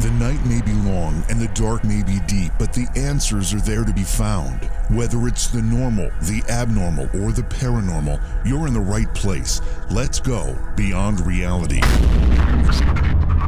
The night may be long and the dark may be deep, but the answers are there to be found. Whether it's the normal, the abnormal, or the paranormal, you're in the right place. Let's go beyond reality.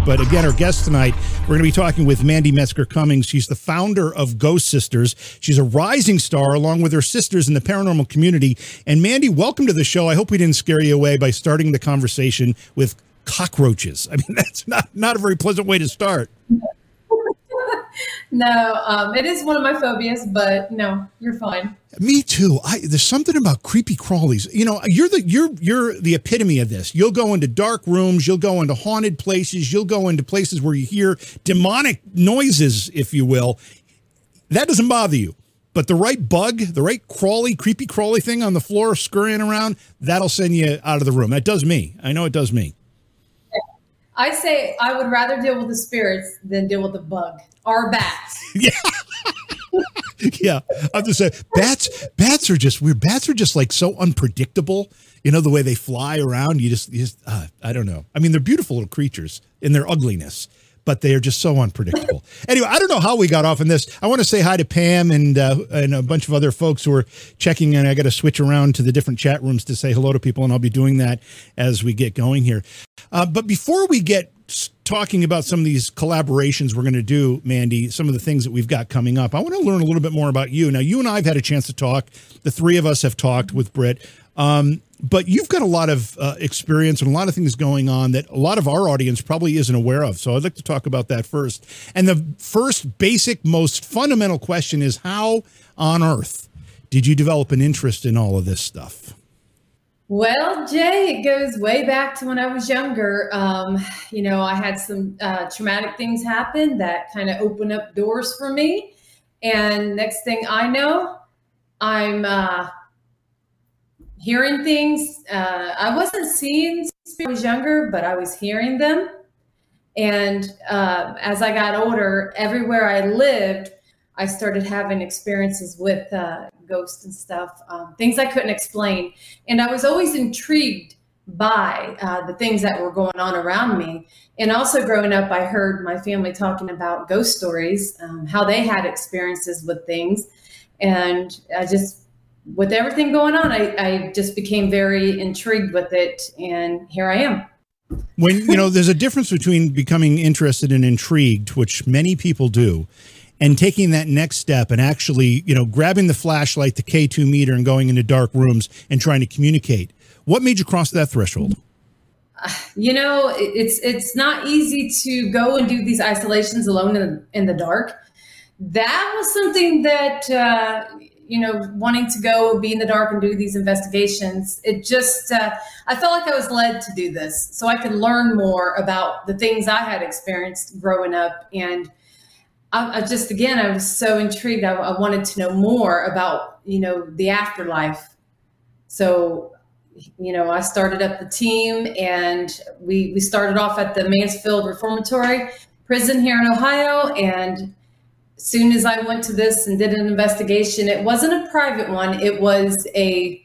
But again, our guest tonight, we're going to be talking with Mandy Metzger Cummings. She's the founder of Ghost Sisters. She's a rising star along with her sisters in the paranormal community. And Mandy, welcome to the show. I hope we didn't scare you away by starting the conversation with cockroaches. I mean, that's not, not a very pleasant way to start. no, um, it is one of my phobias, but no, you're fine. Me too. I, there's something about creepy crawlies. You know, you're the you're you're the epitome of this. You'll go into dark rooms, you'll go into haunted places, you'll go into places where you hear demonic noises, if you will. That doesn't bother you. But the right bug, the right crawly, creepy crawly thing on the floor scurrying around, that'll send you out of the room. That does me. I know it does me. I say I would rather deal with the spirits than deal with the bug or bats. yeah. yeah, I'm just saying bats. Bats are just weird. Bats are just like so unpredictable. You know the way they fly around. You just, you just uh, I don't know. I mean, they're beautiful little creatures in their ugliness, but they are just so unpredictable. anyway, I don't know how we got off on this. I want to say hi to Pam and uh, and a bunch of other folks who are checking in. I got to switch around to the different chat rooms to say hello to people, and I'll be doing that as we get going here. Uh, but before we get talking about some of these collaborations we're going to do, Mandy, some of the things that we've got coming up, I want to learn a little bit more about you. Now, you and I have had a chance to talk. The three of us have talked with Britt. Um, but you've got a lot of uh, experience and a lot of things going on that a lot of our audience probably isn't aware of. So I'd like to talk about that first. And the first basic, most fundamental question is how on earth did you develop an interest in all of this stuff? Well, Jay, it goes way back to when I was younger. Um, you know, I had some uh, traumatic things happen that kind of opened up doors for me. And next thing I know, I'm uh, hearing things. Uh, I wasn't seeing I was younger, but I was hearing them. And uh, as I got older, everywhere I lived, I started having experiences with uh, ghosts and stuff, um, things I couldn't explain. And I was always intrigued by uh, the things that were going on around me. And also growing up, I heard my family talking about ghost stories, um, how they had experiences with things. And I just with everything going on, I, I just became very intrigued with it. And here I am. When, you know, there's a difference between becoming interested and intrigued, which many people do, and taking that next step and actually, you know, grabbing the flashlight, the K2 meter, and going into dark rooms and trying to communicate. What made you cross that threshold? You know, it's it's not easy to go and do these isolations alone in, in the dark. That was something that uh, you know, wanting to go be in the dark and do these investigations, it just, uh, I felt like I was led to do this so I could learn more about the things I had experienced growing up. And I, I just, again, I was so intrigued. I, I wanted to know more about, you know, the afterlife. So, you know, I started up the team and we, we started off at the Mansfield Reformatory Prison here in Ohio. And soon as I went to this and did an investigation, it wasn't a private one, it was a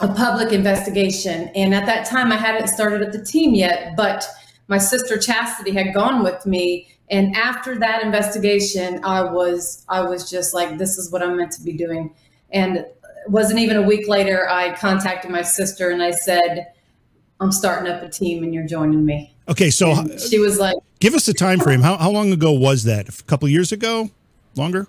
a public investigation. And at that time I hadn't started at the team yet, but my sister Chastity had gone with me. And after that investigation, I was I was just like, this is what I'm meant to be doing. And it wasn't even a week later, I contacted my sister and I said, I'm starting up a team and you're joining me. Okay, so and she was like, "Give us a time frame. How how long ago was that? A couple years ago? Longer?"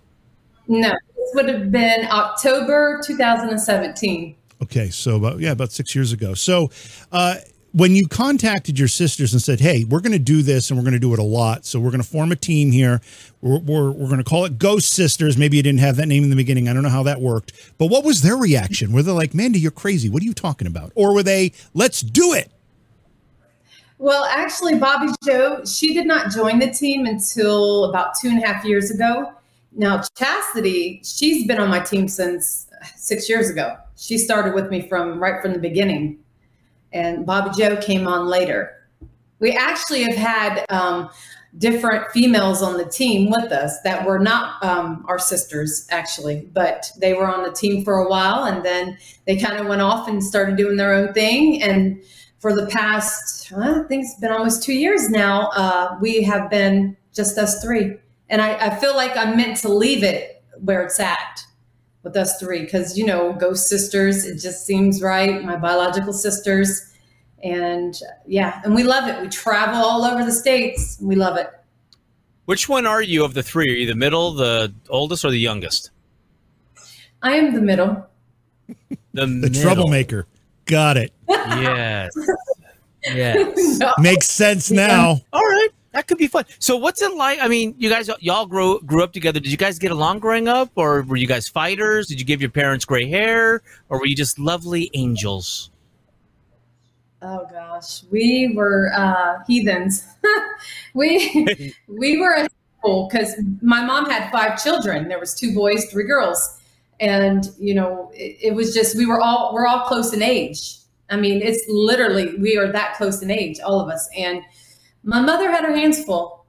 No, this would have been October 2017. Okay, so about yeah, about six years ago. So, uh, when you contacted your sisters and said, "Hey, we're going to do this, and we're going to do it a lot, so we're going to form a team here. We're we're, we're going to call it Ghost Sisters. Maybe you didn't have that name in the beginning. I don't know how that worked, but what was their reaction? Were they like, "Mandy, you're crazy. What are you talking about?" Or were they, "Let's do it"? Well, actually, Bobby Joe, she did not join the team until about two and a half years ago. Now, Chastity, she's been on my team since six years ago. She started with me from right from the beginning, and Bobby Joe came on later. We actually have had um, different females on the team with us that were not um, our sisters, actually, but they were on the team for a while, and then they kind of went off and started doing their own thing, and for the past, I think it's been almost two years now, uh, we have been just us three. And I, I feel like I'm meant to leave it where it's at with us three because, you know, ghost sisters, it just seems right. My biological sisters. And yeah, and we love it. We travel all over the states. We love it. Which one are you of the three? Are you the middle, the oldest, or the youngest? I am the middle. The, The middle. troublemaker. Got it. Yes. yes. No. Makes sense now. All right. That could be fun. So, what's it like? I mean, you guys, y'all grew grew up together. Did you guys get along growing up, or were you guys fighters? Did you give your parents gray hair, or were you just lovely angels? Oh gosh, we were uh, heathens. we we were a handful because my mom had five children. There was two boys, three girls, and you know it, it was just we were all we're all close in age. I mean, it's literally we are that close in age, all of us. And my mother had her hands full.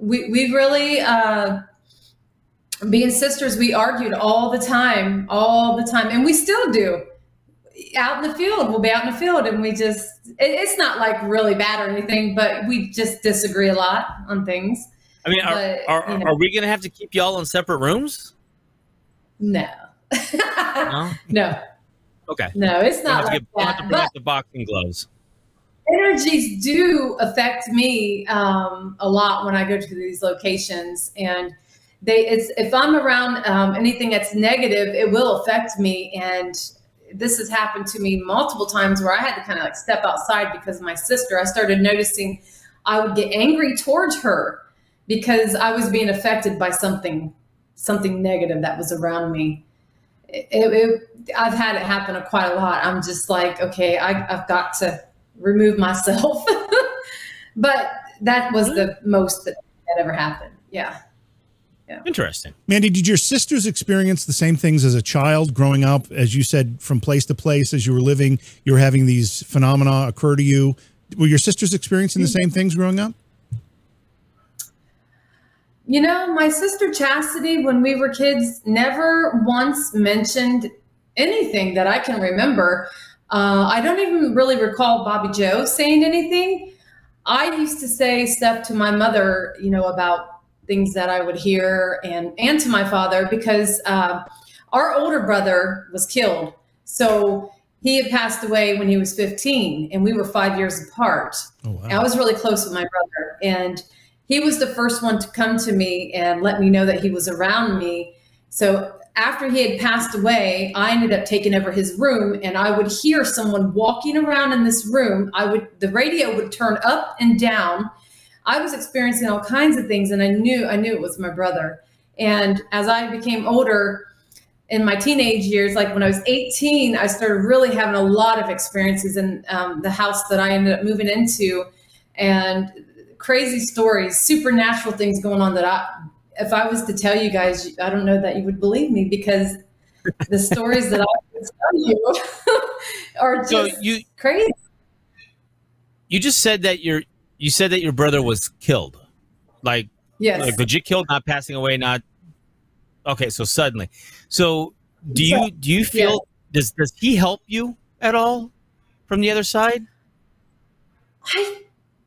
We we really. Uh, being sisters, we argued all the time, all the time, and we still do out in the field. We'll be out in the field and we just, it, it's not like really bad or anything, but we just disagree a lot on things. I mean, are But, are, you know. are we going to have to keep y'all in separate rooms? No. No. no, Okay. no, it's not have to, like get, we'll have to that. But the boxing gloves. Energies do affect me um, a lot when I go to these locations, and they it's if I'm around um, anything that's negative, it will affect me. And this has happened to me multiple times where I had to kind of like step outside because my sister. I started noticing I would get angry towards her because I was being affected by something something negative that was around me. It, it, I've had it happen quite a lot. I'm just like, okay, I, I've got to remove myself. but that was the most that, that ever happened. Yeah. Interesting. Mandy, did your sisters experience the same things as a child growing up? As you said, from place to place, as you were living, you were having these phenomena occur to you. Were your sisters experiencing the same things growing up? You know, my sister Chastity, when we were kids, never once mentioned anything that I can remember. Uh, I don't even really recall Bobby Joe saying anything. I used to say stuff to my mother, you know, about things that I would hear, and and to my father because uh, our older brother was killed. So he had passed away when he was 15, and we were five years apart. Oh wow! I was really close with my brother, and he was the first one to come to me and let me know that he was around me. So after he had passed away, I ended up taking over his room, and I would hear someone walking around in this room. I would the radio would turn up and down. I was experiencing all kinds of things, and I knew I knew it was my brother. And as I became older, in my teenage years, like when I was 18, I started really having a lot of experiences in um, the house that I ended up moving into, and crazy stories, supernatural things going on that I, if I was to tell you guys, I don't know that you would believe me because the stories that I would tell you are just So you crazy. you just said that your you said that your brother was killed, like Yes. like legit killed, not passing away, not okay. So suddenly, so do you do you feel does does he help you at all from the other side? I,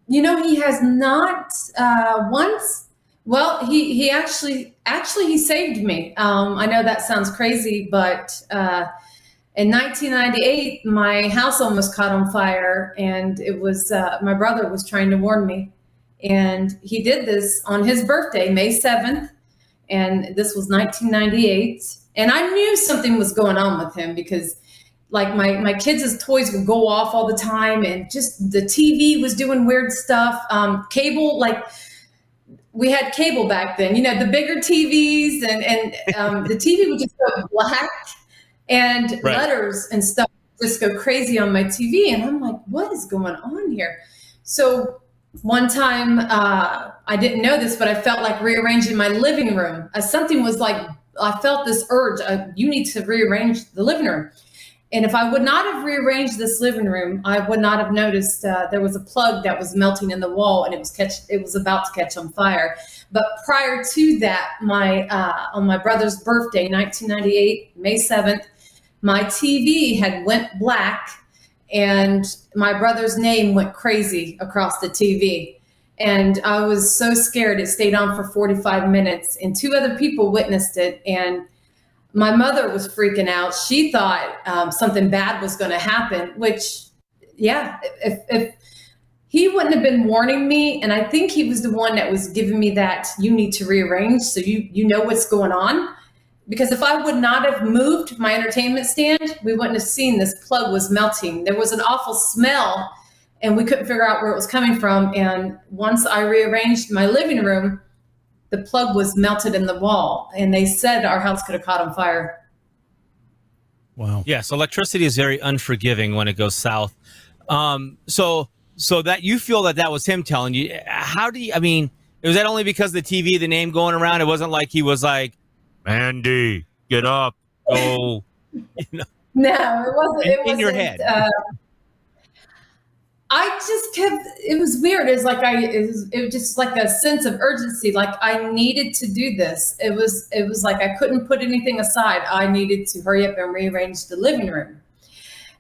you know, he has not uh, once. Well, he he actually actually he saved me. Um, I know that sounds crazy, but uh, in 1998, my house almost caught on fire, and it was uh, my brother was trying to warn me, and he did this on his birthday, May 7th, and this was 1998, and I knew something was going on with him because like my my kids' toys would go off all the time and just the tv was doing weird stuff. Um, cable like we had cable back then you know the bigger tvs and and um, the tv would just go black and Right. letters and stuff just go crazy on my tv and i'm like what is going on here? So one time uh, i didn't know this but i felt like rearranging my living room. Uh, something was like i felt this urge uh, you need to rearrange the living room and if I would not have rearranged this living room, I would not have noticed uh, there was a plug that was melting in the wall, and it was catch. It was about to catch on fire. But prior to that, my uh, on my brother's birthday, 1998, May 7th, my TV had went black, and my brother's name went crazy across the TV. And I was so scared. It stayed on for 45 minutes, and two other people witnessed it. And my mother was freaking out. She thought um, something bad was going to happen, which, yeah, if, if he wouldn't have been warning me, and I think he was the one that was giving me that you need to rearrange so you you know what's going on. Because if I would not have moved my entertainment stand, we wouldn't have seen this plug was melting. There was an awful smell and we couldn't figure out where it was coming from. And once I rearranged my living room, the plug was melted in the wall, and they said our house could have caught on fire. Wow. Yes, electricity is very unforgiving when it goes south. Um, so, so that you feel that that was him telling you. How do you? I mean, was that only because the TV, the name going around? It wasn't like he was like, "Mandy, get up, go." You know? No, it wasn't. It in, in your head. Uh, I just kept. It was weird. It was like I. It was, it was just like a sense of urgency. Like I needed to do this. It was. It was like I couldn't put anything aside. I needed to hurry up and rearrange the living room.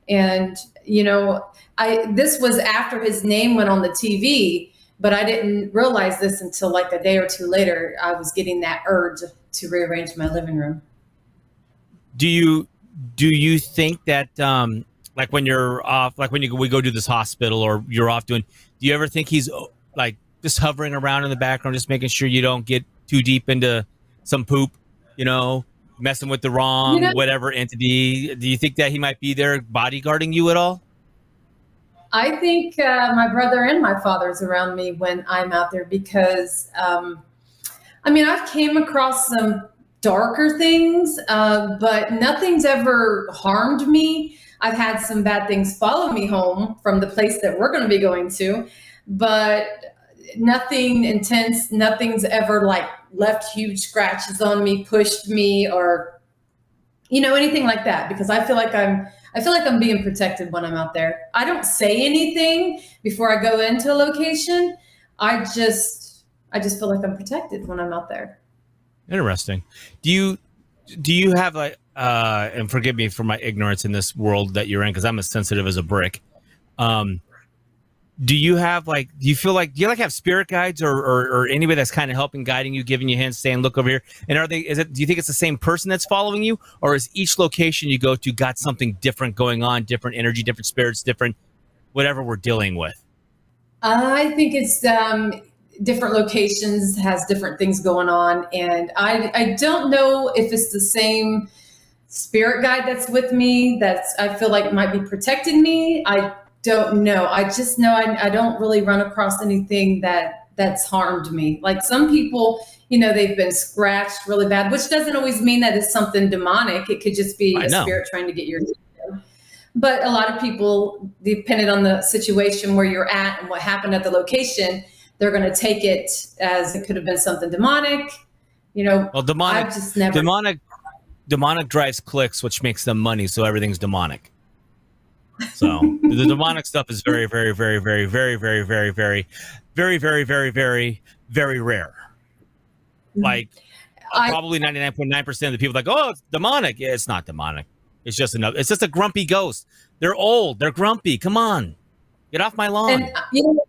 And you know, I. This was after his name went on the TV, but I didn't realize this until like a day or two later. I was getting that urge to rearrange my living room. Do you do you think that um, like when you're off, like when you we go to this hospital or you're off doing. Do you ever think he's like just hovering around in the background, just making sure you don't get too deep into some poop, you know, messing with the wrong you know, whatever entity? Do you think that he might be there bodyguarding you at all? I think uh, my brother and my father's around me when I'm out there because, um, I mean, I've came across some darker things, uh, but nothing's ever harmed me. I've had some bad things follow me home from the place that we're going to be going to, but nothing intense. Nothing's ever like left huge scratches on me, pushed me, or you know anything like that. Because I feel like I'm I feel like I'm being protected when I'm out there. I don't say anything before I go into a location. I just I just feel like I'm protected when I'm out there. Interesting. Do you do you have like uh, and forgive me for my ignorance in this world that you're in because I'm as sensitive as a brick. Um, do you have like do you feel like do you like have spirit guides or or, or anybody that's kind of helping guiding you giving you hands saying look over here and are they is it do you think it's the same person that's following you or is each location you go to got something different going on different energy different spirits different whatever we're dealing with i think it's um different locations has different things going on and i i don't know if it's the same spirit guide that's with me that's I feel like might be protecting me. I don't know. I just know I, I don't really run across anything that that's harmed me. Like some people, you know, they've been scratched really bad, which doesn't always mean that it's something demonic. It could just be I a know. spirit trying to get your attention. But a lot of people, depending on the situation where you're at and what happened at the location, they're going to take it as it could have been something demonic. You know, well, demonic, I've just never demonic demonic drives clicks, which makes them money, so everything's demonic. So the demonic stuff is very, very, very, very, very, very, very, very, very, very, very, very, very rare. Like probably ninety nine point nine percent of the people like, oh, it's demonic. Yeah, it's not demonic. It's just another. It's just a grumpy ghost. They're old. They're grumpy. Come on, get off my lawn. And, you know,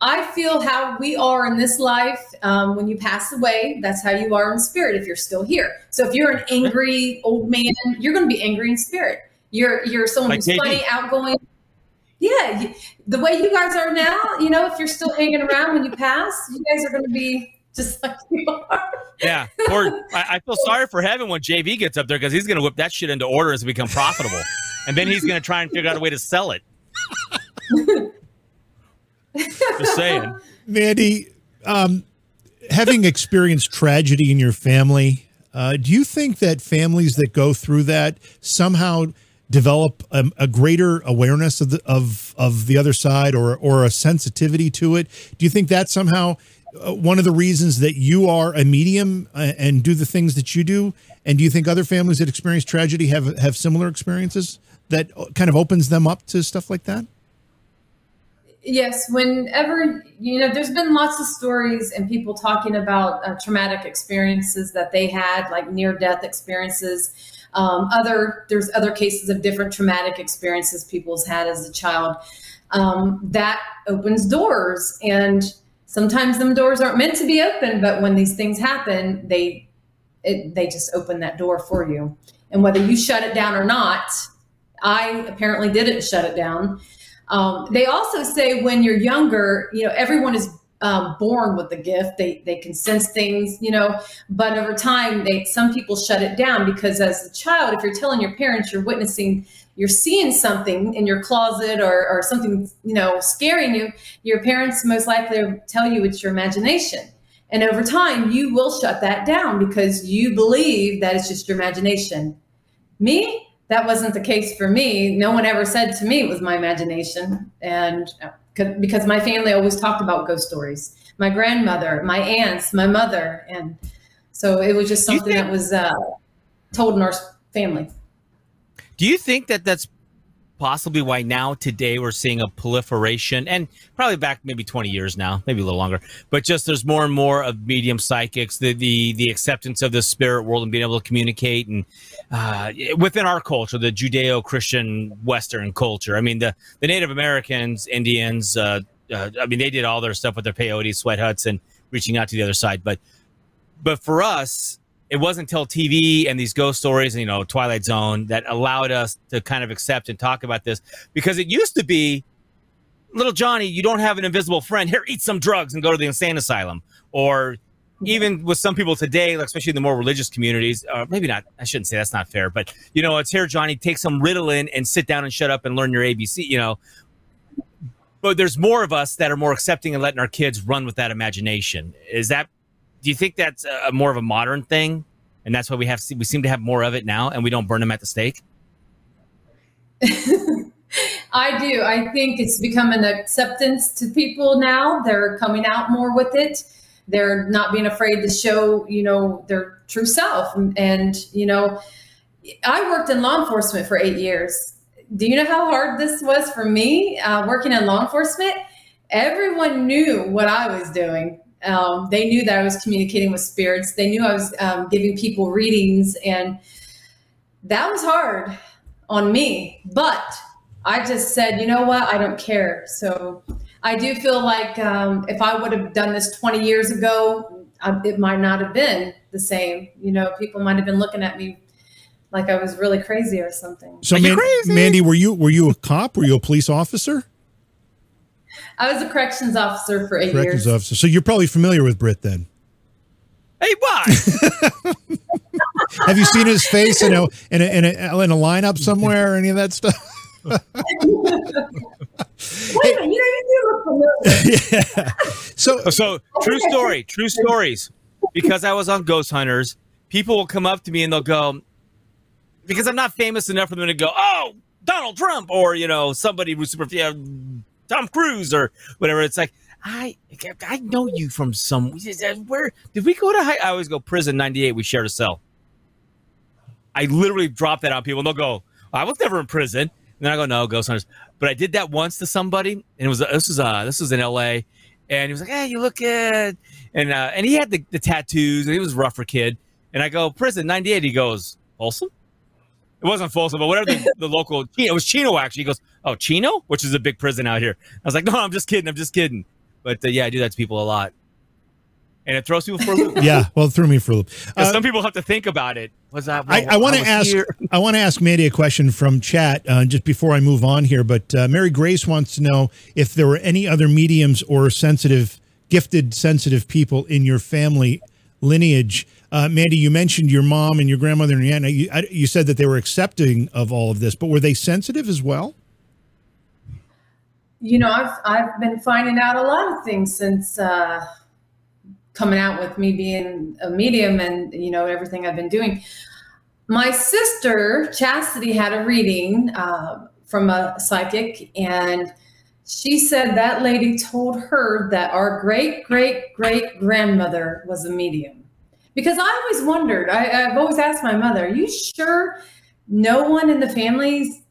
I feel how we are in this life. Um, when you pass away, that's how you are in spirit if you're still here. So if you're an angry old man, you're going to be angry in spirit. You're you're someone like who's funny, outgoing. Yeah, you, the way you guys are now, you know, if you're still hanging around when you pass, you guys are going to be just like you are. Yeah, or I, I feel sorry for heaven when JV gets up there because he's going to whip that shit into order as it become profitable, and then he's going to try and figure out a way to sell it. Just saying. Mandy, um, having experienced tragedy in your family, uh, do you think that families that go through that somehow develop a, a, greater awareness of the of of the other side or or a sensitivity to it? Do you think that somehow uh, one of the reasons that you are a medium uh, and do the things that you do? And do you think other families that experience tragedy have have similar experiences that uh, kind of opens them up to stuff like that? Yes, whenever, you know, there's been lots of stories and people talking about uh, traumatic experiences that they had, like near death experiences. Um, other, there's other cases of different traumatic experiences people's had as a child. Um, that opens doors. And sometimes them doors aren't meant to be open, but when these things happen, they it, they just open that door for you. And whether you shut it down or not, I apparently didn't shut it down. Um, they also say when you're younger, you know, everyone is um, born with the gift. They they can sense things, you know, but over time, they some people shut it down because as a child, if you're telling your parents you're witnessing, you're seeing something in your closet or, or something, you know, scaring you, your parents most likely tell you it's your imagination. And over time, you will shut that down because you believe that it's just your imagination. Me, that wasn't the case for me. No one ever said to me it was my imagination. And because my family always talked about ghost stories. My grandmother, my aunts, my mother, and so it was just something think, that was uh, told in our family. Do you think that that's possibly why now today we're seeing a proliferation and probably back maybe 20 years now maybe a little longer but just there's more and more of medium psychics the the the acceptance of the spirit world and being able to communicate and uh, within our culture the judeo-christian western culture. I mean the the native americans indians uh, uh, i mean they did all their stuff with their peyote sweat huts and reaching out to the other side but but for us it wasn't until TV and these ghost stories and you know Twilight Zone that allowed us to kind of accept and talk about this because it used to be little Johnny, you don't have an invisible friend. Here, eat some drugs and go to the insane asylum. Or even with some people today, especially in the more religious communities, uh, maybe not. I shouldn't say that's not fair, but you know, it's here, Johnny. Take some Ritalin and sit down and shut up and learn your ABC. You know, but there's more of us that are more accepting and letting our kids run with that imagination. Is that do you think that's a, more of a modern thing, and that's why we have we seem to have more of it now, and we don't burn them at the stake? I do. I think it's become an acceptance to people now. They're coming out more with it. They're not being afraid to show, you know, their true self. And, you know, I worked in law enforcement for eight years. Do you know how hard this was for me uh, working in law enforcement? Everyone knew what I was doing. Um, they knew that I was communicating with spirits. They knew I was um, giving people readings, and that was hard on me. But I just said, you know what? I don't care. So I do feel like um, if I would have done this 20 years ago, I, it might not have been the same. You know, people might have been looking at me like I was really crazy or something. So, Man- Mandy, were you were you a cop? Were you a police officer? I was a corrections officer for eight corrections years. officer. So you're probably familiar with Britt then. Hey, why? Have you seen his face in a in a, in a, in a lineup somewhere or any of that stuff? Wait a minute, you look familiar. yeah. So, so true story, true stories. Because I was on Ghost Hunters, people will come up to me and they'll go, because I'm not famous enough for them to go, oh, Donald Trump, or you know, somebody who's super, yeah, Tom Cruise or whatever. It's like I I know you from some where did we go to high? I always go prison ninety eight. We shared a cell. I literally drop that on people and they'll go, I was never in prison. And then I go, no, ghost hunters. But I did that once to somebody, and it was this was uh this was in L.A. And he was like, "Hey, you look good," and uh, and he had the, the tattoos, and he was rougher kid. And I go, "Prison '98." He goes, "Folsom." It wasn't Folsom, but whatever the, the local. It was Chino actually. He goes, "Oh, Chino," which is a big prison out here. I was like, "No, I'm just kidding. I'm just kidding." But uh, yeah, I do that to people a lot, and it throws people for a loop. yeah, well, it threw me for a loop. Uh, some people have to think about it. Was that? Well, I, I want to ask. Here. I want to ask Mandy a question from chat uh, just before I move on here. But uh, Mary Grace wants to know if there were any other mediums or sensitive, gifted, sensitive people in your family lineage. Uh, Mandy, you mentioned your mom and your grandmother and your aunt. You, you said that they were accepting of all of this, but were they sensitive as well? You know, I've I've been finding out a lot of things since uh, coming out with me being a medium and you know everything I've been doing. My sister Chastity had a reading uh, from a psychic, and she said that lady told her that our great great great grandmother was a medium. Because I always wondered, I, have always asked my mother, Are you sure no one in the family's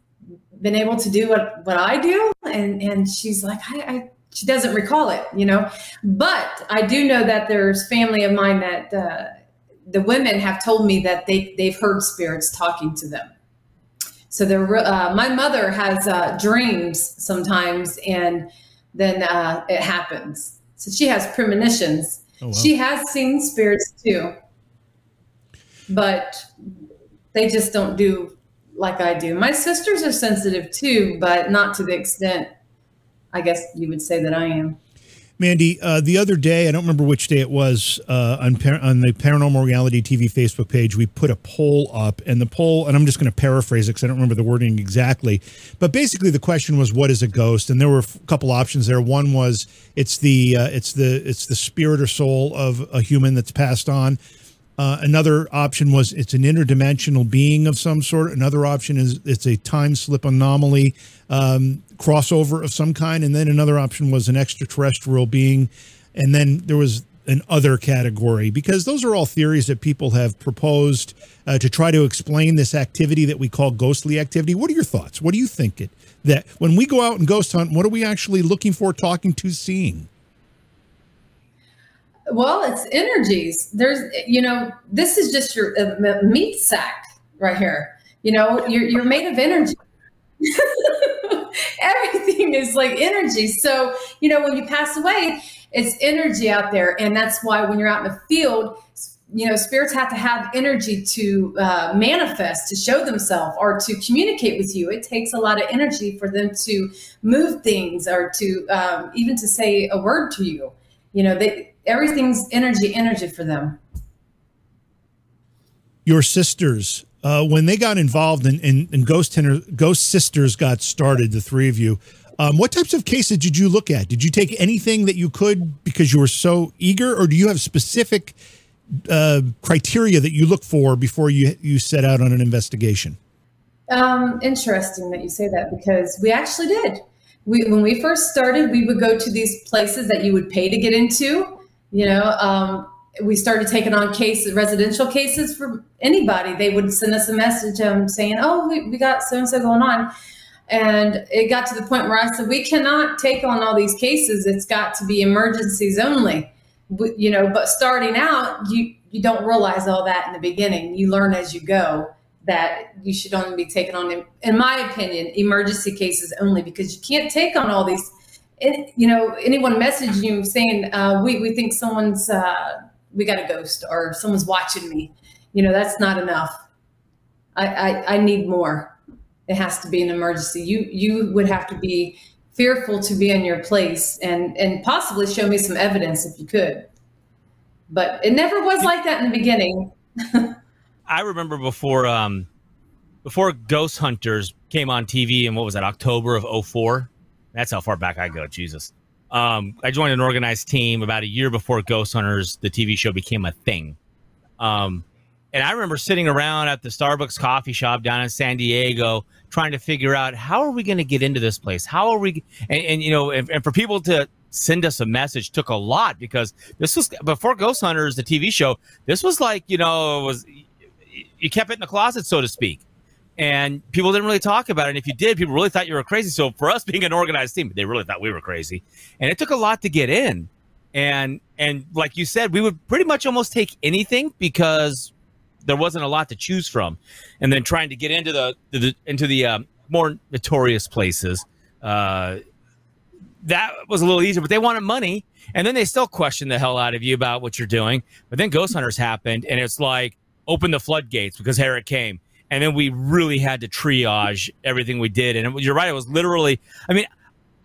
been able to do what, what I do? And, and she's like, I, I she doesn't recall it, you know. But I do know that there's family of mine that uh, the women have told me that they they've heard spirits talking to them. So they're uh, my mother has uh, dreams sometimes, and then uh, it happens. So she has premonitions. Oh, wow. She has seen spirits too, but they just don't do like I do. My sisters are sensitive too, but not to the extent I guess you would say that I am. Mandy, uh, the other day, I don't remember which day it was, uh, on, par- on the Paranormal Reality TV Facebook page, we put a poll up, and the poll, and I'm just going to paraphrase it because I don't remember the wording exactly, but basically the question was, "What is a ghost?" And there were a couple options there. One was, "It's the uh, it's the it's the spirit or soul of a human that's passed on." Uh, another option was it's an interdimensional being of some sort. Another option is it's a time slip anomaly um, crossover of some kind. And then another option was an extraterrestrial being. And then there was an other category because those are all theories that people have proposed uh, to try to explain this activity that we call ghostly activity. What are your thoughts? What do you think it that when we go out and ghost hunt, what are we actually looking for, talking to, seeing? Well, it's energies. There's, you know, this is just your uh, meat sack right here. You know, you're, you're made of energy. Everything is like energy. So, you know, when you pass away, it's energy out there. And that's why when you're out in the field, you know, spirits have to have energy to uh, manifest, to show themselves, or to communicate with you. It takes a lot of energy for them to move things or to um, even to say a word to you. You know, they, everything's energy, energy for them. Your sisters, uh, when they got involved in, in, in Ghost Hunter, Ghost Sisters got started, the three of you. Um, what types of cases did you look at? Did you take anything that you could because you were so eager, or do you have specific uh, criteria that you look for before you you set out on an investigation? Um, interesting that you say that because we actually did. We when we first started, we would go to these places that you would pay to get into. You know, um, we started taking on cases, residential cases for anybody. They would send us a message um, saying, "Oh, we, we got so and so going on," and it got to the point where I said, "We cannot take on all these cases. It's got to be emergencies only." We, you know, but starting out, you you don't realize all that in the beginning. You learn as you go that you should only be taking on, in my opinion, emergency cases only because you can't take on all these. you know, anyone messaging you saying, uh, "We we think someone's." Uh, we got a ghost or someone's watching me. You know, that's not enough. I, I, I need more. It has to be an emergency. You you would have to be fearful to be in your place and and possibly show me some evidence if you could. But it never was like that in the beginning. I remember before um before Ghost Hunters came on TV in what was that October of 04. That's how far back I go. Jesus. Um, I joined an organized team about a year before Ghost Hunters, the TV show, became a thing. Um, and I remember sitting around at the Starbucks coffee shop down in San Diego trying to figure out how are we going to get into this place? How are we? And, and you know, and, and, for people to send us a message took a lot because this was before Ghost Hunters, the TV show. This was like you know, it was you kept it in the closet, so to speak and people didn't really talk about it. And if you did, people really thought you were crazy. So for us being an organized team, they really thought we were crazy, and it took a lot to get in. And and like you said, we would pretty much almost take anything because there wasn't a lot to choose from. And then trying to get into the, the into the um, more notorious places, uh, that was a little easier. But they wanted money, and then they still question the hell out of you about what you're doing. But then Ghost Hunters happened, and it's like open the floodgates because here it came and then we really had to triage everything we did. And you're right; it was literally. I mean,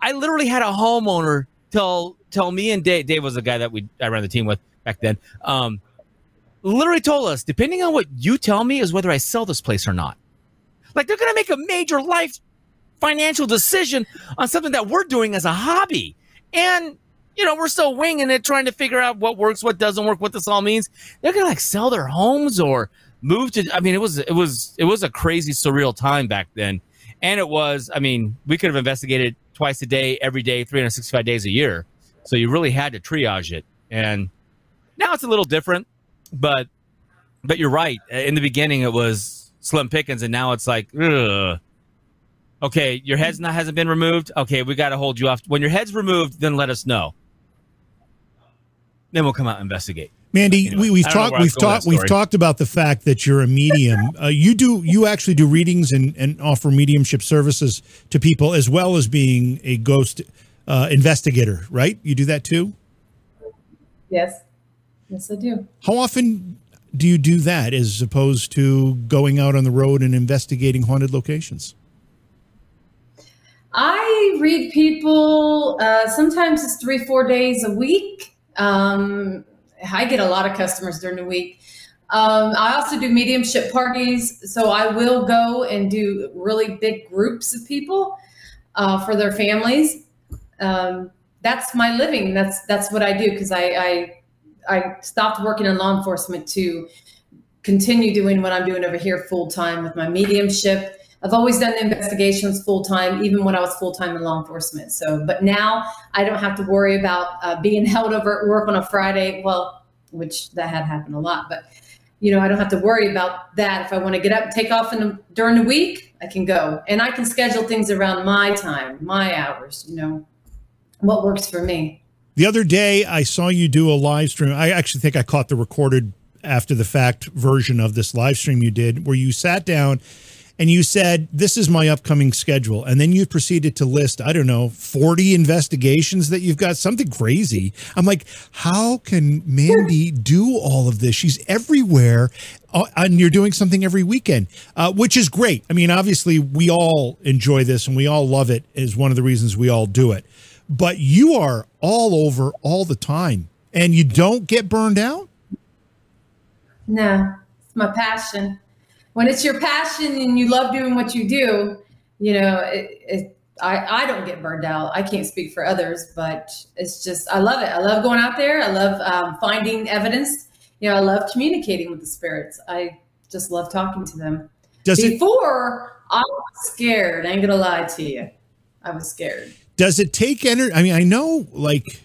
I literally had a homeowner tell tell me and Dave. Dave was the guy that we I ran the team with back then. Um, literally told us, depending on what you tell me, is whether I sell this place or not. Like they're going to make a major life financial decision on something that we're doing as a hobby, and you know we're still winging it, trying to figure out what works, what doesn't work, what this all means. They're going to like sell their homes or moved to i mean it was it was it was a crazy surreal time back then. And it was i mean we could have investigated twice a day every day 365 days a year. So you really had to triage it. And now it's a little different but but you're right. In the beginning it was slim pickings and now it's like ugh. okay your head's not hasn't been removed? Okay we got to hold you off. When your head's removed then let us know. Then we'll come out and investigate Mandy, anyway, we, have talked. We've talked. We've talked about the fact that you're a medium. Uh, you do. You actually do readings and, and offer mediumship services to people, as well as being a ghost uh, investigator, right? You do that too. Yes. Yes, I do. How often do you do that as opposed to going out on the road and investigating haunted locations? I read people, uh, sometimes it's three, four days a week. Um, I get a lot of customers during the week. Um, I also do mediumship parties, so I will go and do really big groups of people uh, for their families. Um, that's my living. That's that's what I do because I, I I stopped working in law enforcement to continue doing what I'm doing over here full time with my mediumship. I've always done the investigations full time, even when I was full time in law enforcement. So, but now I don't have to worry about uh, being held over at work on a Friday. Well, which that had happened a lot, but you know, I don't have to worry about that. If I want to get up and take off in the, during the week, I can go and I can schedule things around my time, my hours, you know, what works for me. The other day, I saw you do a live stream. I actually think I caught the recorded after the fact version of this live stream you did where you sat down and you said, This is my upcoming schedule. And then you proceeded to list, I don't know, 40 investigations that you've got, something crazy. I'm like, How can Mandy do all of this? She's everywhere. Uh, and you're doing something every weekend, uh, which is great. I mean, obviously, we all enjoy this and we all love it, is one of the reasons we all do it. But you are all over all the time and you don't get burned out? No, it's my passion when it's your passion and you love doing what you do, you know, it, it, I, I don't get burned out. I can't speak for others, but it's just, I love it. I love going out there. I love um, finding evidence. You know, I love communicating with the spirits. I just love talking to them. Does Before, it, I was scared. I ain't going to lie to you. I was scared. Does it take energy? I mean, I know like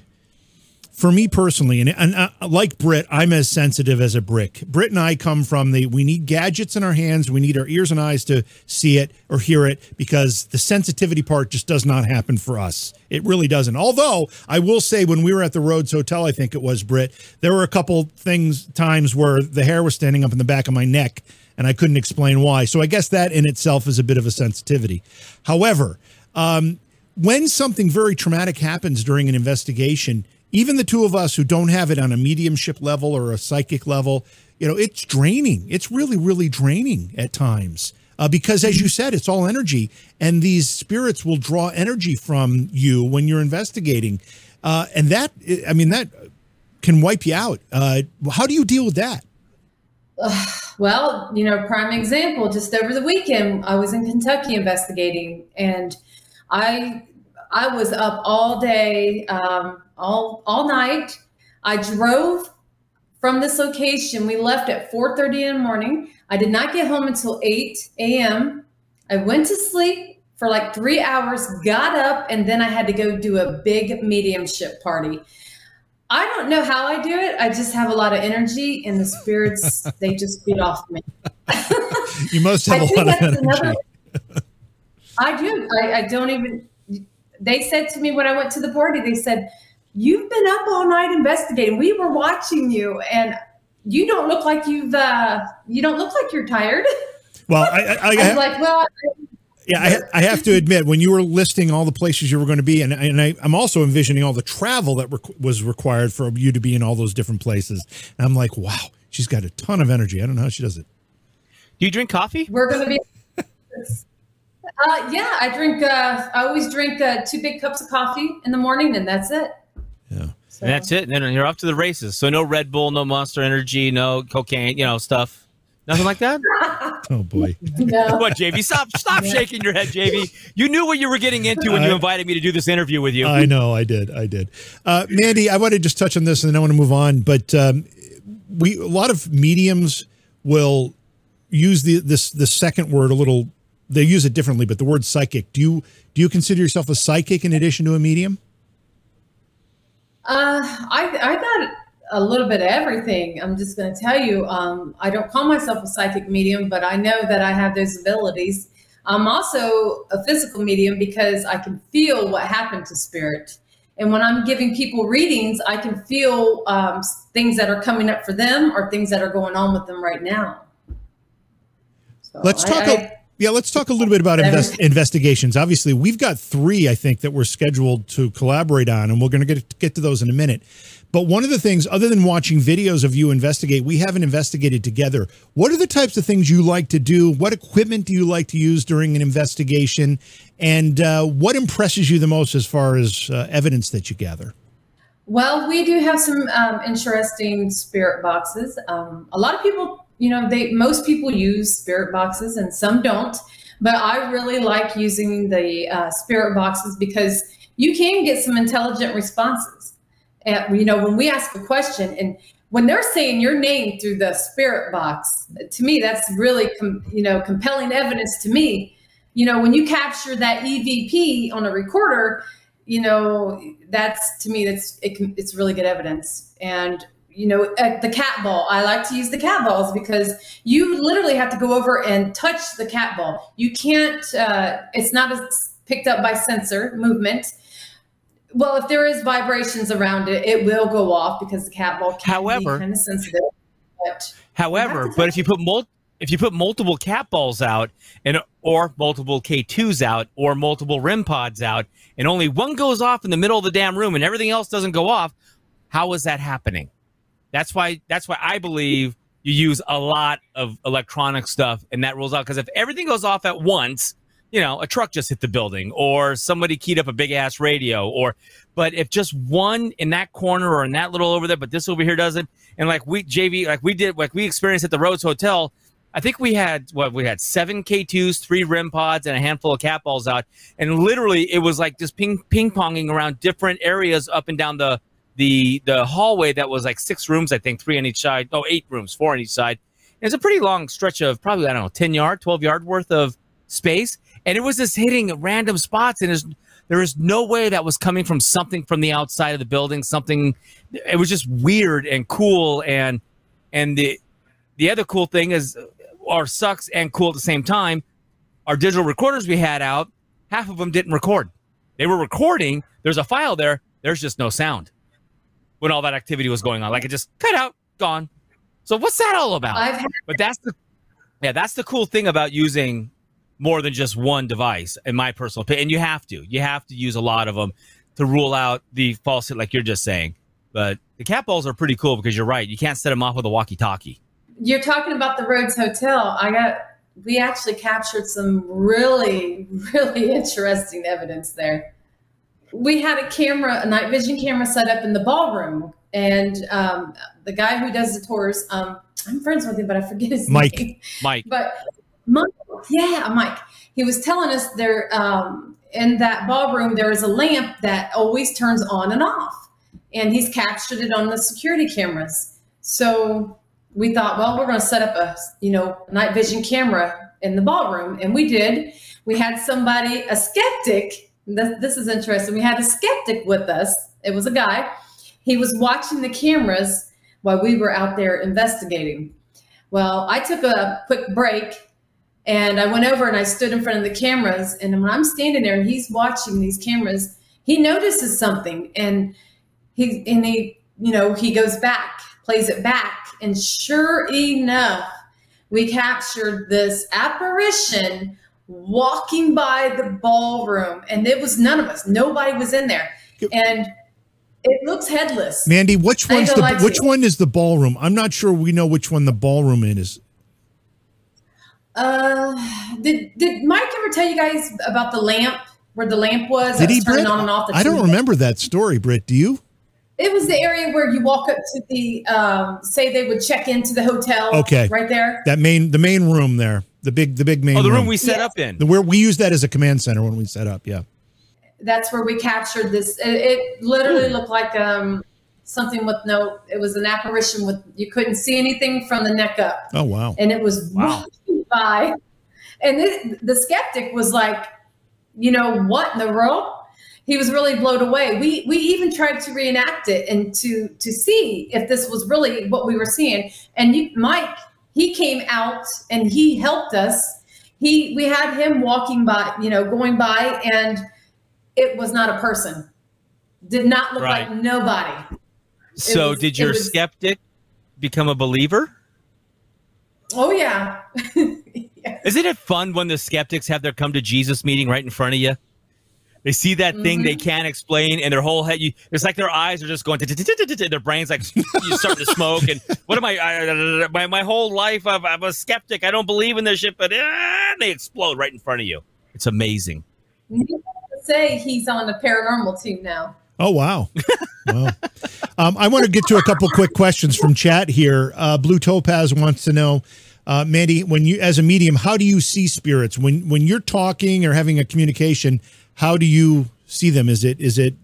for me personally, and, and uh, like Britt, I'm as sensitive as a brick. Britt and I come from the we need gadgets in our hands, we need our ears and eyes to see it or hear it because the sensitivity part just does not happen for us. It really doesn't. Although I will say, when we were at the Rhodes Hotel, I think it was Britt, there were a couple things times where the hair was standing up in the back of my neck, and I couldn't explain why. So I guess that in itself is a bit of a sensitivity. However, um, when something very traumatic happens during an investigation even the two of us who don't have it on a mediumship level or a psychic level, you know, it's draining. It's really, really draining at times. Uh, because as you said, it's all energy, and these spirits will draw energy from you when you're investigating, uh, and that I mean that can wipe you out. Uh, how do you deal with that? well, you know, prime example. Just over the weekend, I was in Kentucky investigating, and I I was up all day. Um, all all night. I drove from this location. We left at 4:30 in the morning. I did not get home until 8 a.m. I went to sleep for like three hours, got up, and then I had to go do a big mediumship party. I don't know how I do it. I just have a lot of energy, and the spirits they just beat off me. you must have a lot of energy. Another, I do. I, I don't even. They said to me when I went to the party, they said, you've been up all night investigating. We were watching you, and you don't look like you've uh, you don't look like you're tired. Well, I, I, I, I was like, well. Yeah, I, I, have to admit, when you were listing all the places you were going to be, and, and I, am also envisioning all the travel that rec- was required for you to be in all those different places. And I'm like, wow, she's got a ton of energy. I don't know how she does it. Do you drink coffee? We're going to be. Uh, yeah, I drink. Uh, I always drink uh, two big cups of coffee in the morning, and that's it. Yeah. So. And that's it. And then you're off to the races. So no Red Bull, no Monster Energy, no cocaine, you know, stuff. Nothing like that. oh boy. No. what, JV? Stop! Stop shaking your head, JV. You knew what you were getting into when you invited me to do this interview with you. I know. I did. I did. Uh, Mandy, I want to just touch on this, and then I want to move on. But um, we a lot of mediums will use the this the second word a little. They use it differently, but the word psychic. Do you do you consider yourself a psychic in addition to a medium? Uh, I I got a little bit of everything. I'm just going to tell you. Um, I don't call myself a psychic medium, but I know that I have those abilities. I'm also a physical medium because I can feel what happened to spirit. And when I'm giving people readings, I can feel um, things that are coming up for them or things that are going on with them right now. So Let's talk. I, I, yeah, let's talk a little bit about invest, investigations. Obviously, we've got three, I think, that we're scheduled to collaborate on, and we're going to get get to those in a minute. But one of the things, other than watching videos of you investigate, we haven't investigated together. What are the types of things you like to do? What equipment do you like to use during an investigation? And uh, what impresses you the most as far as uh, evidence that you gather? Well, we do have some um, interesting spirit boxes. Um, a lot of people, you know, they most people use spirit boxes and some don't. But I really like using the uh, spirit boxes because you can get some intelligent responses and, you know, when we ask a question and when they're saying your name through the spirit box, to me, that's really, com- you know, compelling evidence to me. You know, when you capture that EVP on a recorder, you know, that's to me, that's it, it's really good evidence. And you know, uh, the cat ball. I like to use the cat balls because you literally have to go over and touch the cat ball. You can't. Uh, it's not as picked up by sensor movement well, if there is vibrations around it, it will go off because the cat ball can however, be kind of sensitive. But however, but if you put mul- if you put multiple cat balls out and or multiple K2s out or multiple REM pods out and only one goes off in the middle of the damn room and everything else doesn't go off, how is that happening? That's why that's why I believe you use a lot of electronic stuff and that rules out because if everything goes off at once, you know, a truck just hit the building or somebody keyed up a big ass radio or, but if just one in that corner or in that little over there, but this over here doesn't, and like we, JV, like we did, like we experienced at the Rhodes Hotel, I think we had what we had seven K2s, three REM pods, and a handful of cat balls out. And literally it was like just ping ping ponging around different areas up and down the the the hallway that was like six rooms, I think, three on each side. Oh, eight rooms, four on each side. And it's a pretty long stretch of probably, I don't know, 10 yard, 12 yard worth of space. And it was just hitting random spots. And there's there was no way that was coming from something from the outside of the building something it was just weird and cool. And and the the other cool thing is uh, or sucks and cool at the same time our digital recorders we had out half of them didn't record. They were recording. There's a file there. There's just no sound when all that activity was going on like it just cut out gone so what's that all about had- but that's the yeah that's the cool thing about using more than just one device, in my personal opinion. And you have to, you have to use a lot of them to rule out the falsehood, like you're just saying. But the cat balls are pretty cool because you're right. You can't set them off with a walkie-talkie. You're talking about the Rhodes Hotel. I got we actually captured some really, really interesting evidence there. We had a camera, a night vision camera set up in the ballroom. And um, the guy who does the tours, um, I'm friends with him, but I forget his Mike. name. Mike. Mike. But Mike, yeah, Mike. He was telling us there um, in that ballroom there is a lamp that always turns on and off, and he's captured it on the security cameras. So we thought, well, we're going to set up a you know night vision camera in the ballroom, and we did. We had somebody, a skeptic. This, this is interesting. We had a skeptic with us. It was a guy. He was watching the cameras while we were out there investigating. Well, I took a quick break and I went over and I stood in front of the cameras. And when I'm standing there and he's watching these cameras, he notices something and he and he, you know, he goes back, plays it back, and sure enough, we captured this apparition walking by the ballroom, and it was none of us. Nobody was in there, and it looks headless. Mandy, which one's the which one is the ballroom? I'm not sure we know which one the ballroom is. Uh, did did Mike ever tell you guys about the lamp where the lamp was? Did he, was Britt? On and off I don't remember that story, Britt. Do you? It was the area where you walk up to the um, say they would check into the hotel. Okay, right there. That main the main room there, the big the big main. Oh, the room, room we set yes. up in. The, where we use that as a command center when we set up. Yeah. That's where we captured this. It, it literally looked like um, something with no. It was an apparition with you couldn't see anything from the neck up. Oh wow! And it was wow by. And this, the skeptic was like, you know, what in the world? He was really blown away. We we even tried to reenact it and to to see if this was really what we were seeing. And you, Mike, he came out and he helped us. He we had him walking by, you know, going by, and it was not a person. Did not look right. like nobody. So, was, did your was, skeptic become a believer? Oh yeah. yes. Isn't it fun when the skeptics have their come to Jesus meeting right in front of you? They see that thing Mm-hmm. they can't explain, and their whole head. You, it's like their eyes are just going. Their brains like you starting to smoke. And what am I? I my my whole life, I'm, I'm a skeptic. I don't believe in this shit, but uh, they explode right in front of you. It's amazing. Say he's on the paranormal team now. Oh wow, wow. Um, I want to get to a couple quick questions from chat here. Uh, Blue Topaz wants to know, uh, Mandy, when you as a medium, how do you see spirits when when you're talking or having a communication? How do you see them? Is it is it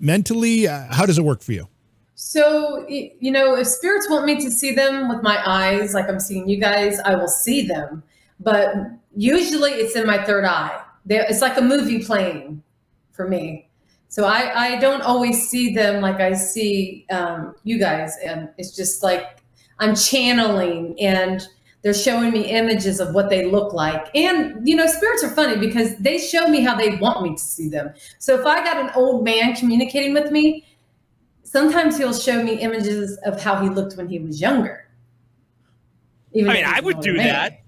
mentally? Uh, how does it work for you? So, you know, if spirits want me to see them with my eyes, like I'm seeing you guys, I will see them. But usually it's in my third eye. It's like a movie playing for me. So I, I don't always see them like I see um, you guys. And it's just like I'm channeling and they're showing me images of what they look like. And, you know, spirits are funny because they show me how they want me to see them. So if I got an old man communicating with me, sometimes he'll show me images of how he looked when he was younger. Even I mean, I would do man. that.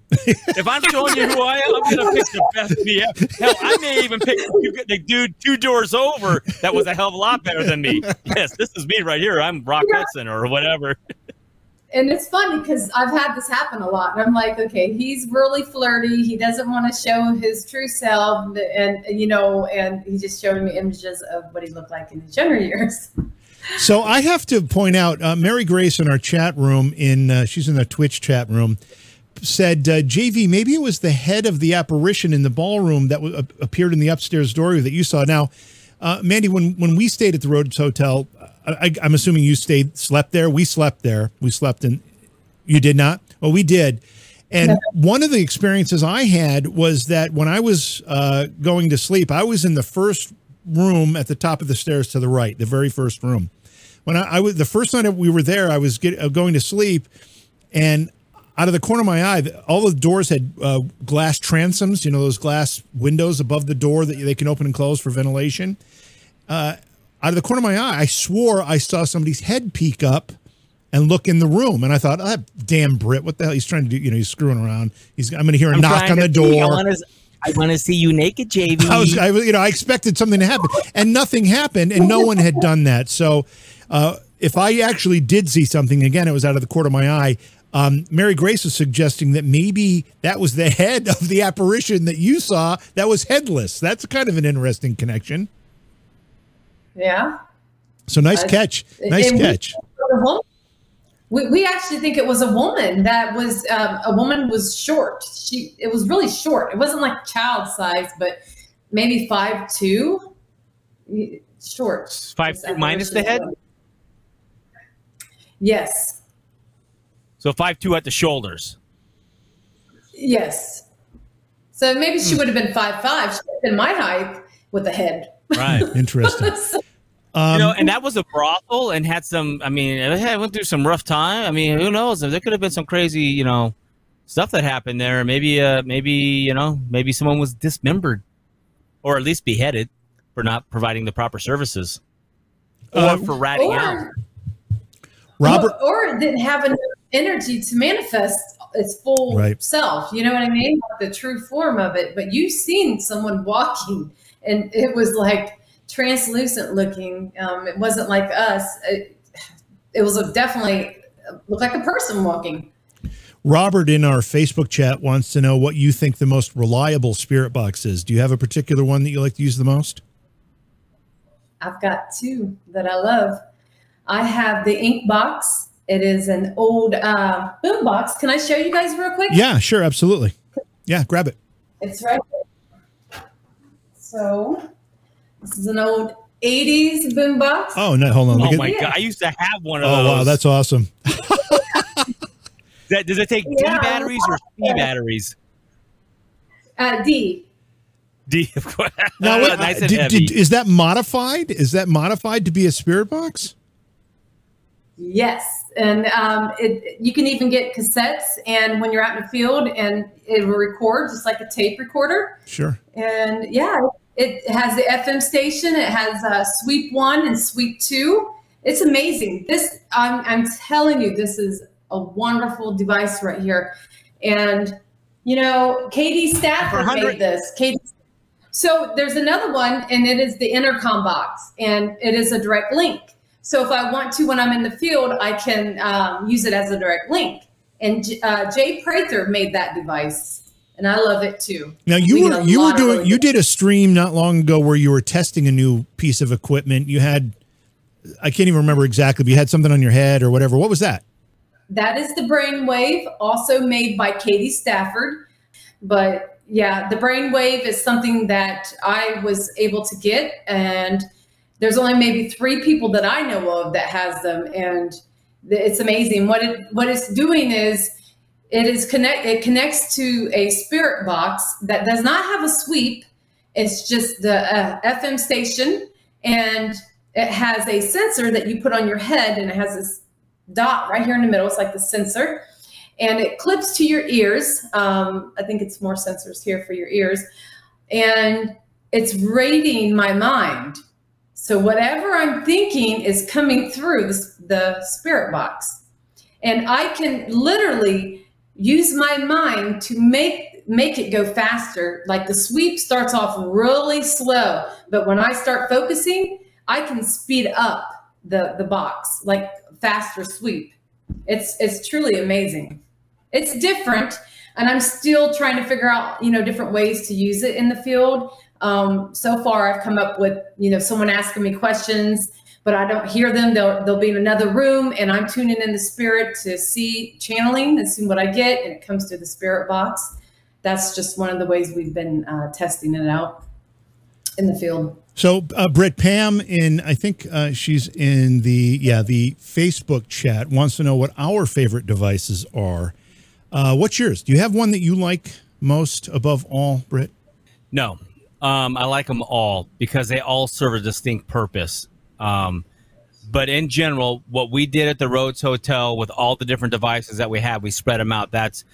if I'm showing you who I am, I'm gonna pick the best BF. Hell, I may even pick the dude two doors over that was a hell of a lot better than me. Yes, this is me right here. I'm Brock Yeah. Hudson or whatever. And it's funny because I've had this happen a lot. And I'm like, okay, he's really flirty. He doesn't want to show his true self. And, you know, and he's just showing me images of what he looked like in his younger years. So I have to point out, uh, Mary Grace in our chat room, in uh, she's in the Twitch chat room, said, uh, "JV, maybe it was the head of the apparition in the ballroom that appeared in the upstairs doorway that you saw." Now, uh, Mandy, when when we stayed at the Rhodes Hotel, I, I'm assuming you stayed, slept there. We slept there. We slept in. You did not. Well, we did. And one of the experiences I had was that when I was uh, going to sleep, I was in the first room at the top of the stairs to the right, the very first room. When I, I was the first night we were there, I was get, uh, going to sleep, and out of the corner of my eye, all the doors had uh, glass transoms. You know those glass windows above the door that they can open and close for ventilation. Uh, out of the corner of my eye, I swore I saw somebody's head peek up and look in the room, and I thought, ah, "Damn, Britt, what the hell? He's trying to do? You know, he's screwing around. He's I'm going to hear a knock on the door." I want to see you naked, JV. I was, I, you know, I expected something to happen, and nothing happened, and no one had done that. So, uh, if I actually did see something again, it was out of the corner of my eye. Um, Mary Grace was suggesting that maybe that was the head of the apparition that you saw that was headless. That's kind of an interesting connection. Yeah. So nice Uh, catch, nice and we- catch. We, we actually think it was a woman that was um, a woman was short. She it was really short. It wasn't like child size, but maybe five two. Short. Five two minus the head? apparition. Yes. So five two at the shoulders. Yes. So maybe Hmm. she would have been five five. She would have been my height with a head. Right. Interesting. Um, you know, and that was a brothel and had some. I mean, it went through some rough time. I mean, who knows? There could have been some crazy, you know, stuff that happened there. Maybe, uh, maybe you know, maybe someone was dismembered, or at least beheaded for not providing the proper services, or Uh, for ratting out. Or, Robert, or it didn't have enough energy to manifest its full Right. self. You know what I mean? Like the true form of it. But you've seen someone walking, and it was like translucent looking. Um, it wasn't like us. It, it was a definitely looked like a person walking. Robert in our Facebook chat wants to know what you think the most reliable spirit box is. Do you have a particular one that you like to use the most? I've got two that I love. I have the ink box. It is an old uh, boom box. Can I show you guys real quick? Yeah, sure, absolutely. Yeah, grab it. It's right there. So this is an old 80s boom box. Oh no, hold on. Look Oh my Yeah. god! I used to have one of Oh those. wow, that's awesome. That, does it take D batteries or C batteries? Uh, D. D, of course. Now, wait, nice uh, and did- heavy. did- is that modified? Is that modified to be a spirit box? Yes. And um, it, you can even get cassettes, and when you're out in the field, and it will record just like a tape recorder. Sure. And yeah, it has the FM station. It has uh, sweep one and sweep two. It's amazing. This, I'm, I'm telling you, this is a wonderful device right here. And, you know, Katie For Stafford 100 made this. Katie So there's another one, and it is the intercom box, and it is a direct link. So if I want to, when I'm in the field, I can um, use it as a direct link. And uh, Jay Prather made that device, and I love it too. Now you we were you were doing really you did a stream not long ago where you were testing a new piece of equipment. You had I can't even remember exactly, but you had something on your head or whatever. What was that? That is the brainwave, also made by Katie Stafford. But yeah, the brainwave is something that I was able to get, and there's only maybe three people that I know of that has them, and it's amazing. What it what it's doing is it is connect it connects to a spirit box that does not have a sweep. It's just the uh, FM station, and it has a sensor that you put on your head, and it has this dot right here in the middle. It's like the sensor, and it clips to your ears. Um, I think it's more sensors here for your ears, and it's rating my mind. So whatever I'm thinking is coming through the, the spirit box, and I can literally use my mind to make make it go faster. Like the sweep starts off really slow, but when I start focusing, I can speed up the the box like faster sweep. It's it's truly amazing. It's different, and I'm still trying to figure out you know different ways to use it in the field. Um, so far, I've come up with you know someone asking me questions, but I don't hear them. They'll they'll be in another room, and I'm tuning in the spirit to see channeling and see what I get, and it comes to the spirit box. That's just one of the ways we've been uh, testing it out in the field. So, uh, Britt Pam in I think uh, she's in the yeah the Facebook chat wants to know what our favorite devices are. Uh, what's yours? Do you have one that you like most above all, Britt? No, um, I like them all because they all serve a distinct purpose. Um, but in general, what we did at the Rhodes Hotel with all the different devices that we have, we spread them out. That's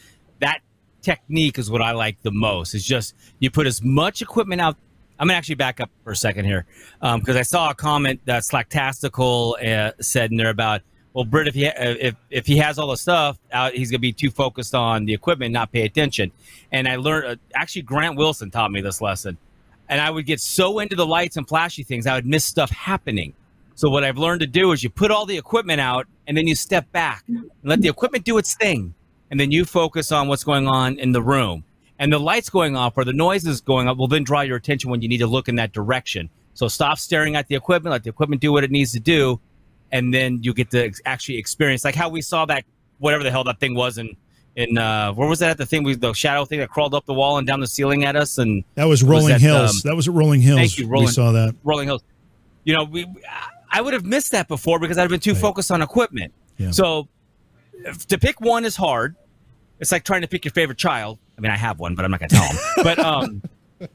that technique is what I like the most. It's just you put as much equipment out I'm gonna actually back up for a second here because um, I saw a comment that Slacktastical uh, said in there about, well, Britt, if he ha- if if he has all the stuff out, he's gonna be too focused on the equipment, not pay attention. And I learned uh, actually Grant Wilson taught me this lesson, and I would get so into the lights and flashy things, I would miss stuff happening. So what I've learned to do is you put all the equipment out, and then you step back and let the equipment do its thing, and then you focus on what's going on in the room and the lights going off or the noises going up will then draw your attention when you need to look in that direction. So stop staring at the equipment, let the equipment do what it needs to do, and then you get to actually experience like how we saw that whatever the hell that thing was in in uh where was that the thing we the shadow thing that crawled up the wall and down the ceiling at us and that was Rolling was that, Hills. Um, that was at Rolling Hills. Thank you, Rolling, we saw that. Rolling Hills. You know, we I would have missed that before because I'd been too right. focused on equipment. Yeah. So to pick one is hard. It's like trying to pick your favorite child. I mean, I have one, but I'm not gonna tell him. but um,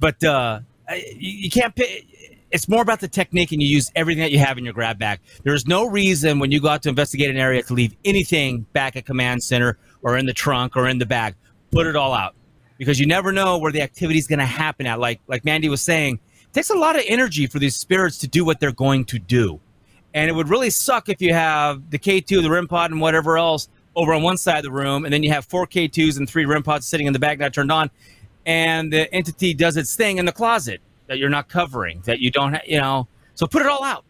but uh, you, you can't pick. It's more about the technique, and you use everything that you have in your grab bag. There's no reason when you go out to investigate an area to leave anything back at command center or in the trunk or in the bag. Put it all out because you never know where the activity is going to happen at. Like like Mandy was saying, it takes a lot of energy for these spirits to do what they're going to do, and it would really suck if you have the K2, the REM pod, and whatever else over on one side of the room, and then you have four K2s and three REM pods sitting in the back not turned on, and the entity does its thing in the closet that you're not covering, that you don't, you know. So put it all out,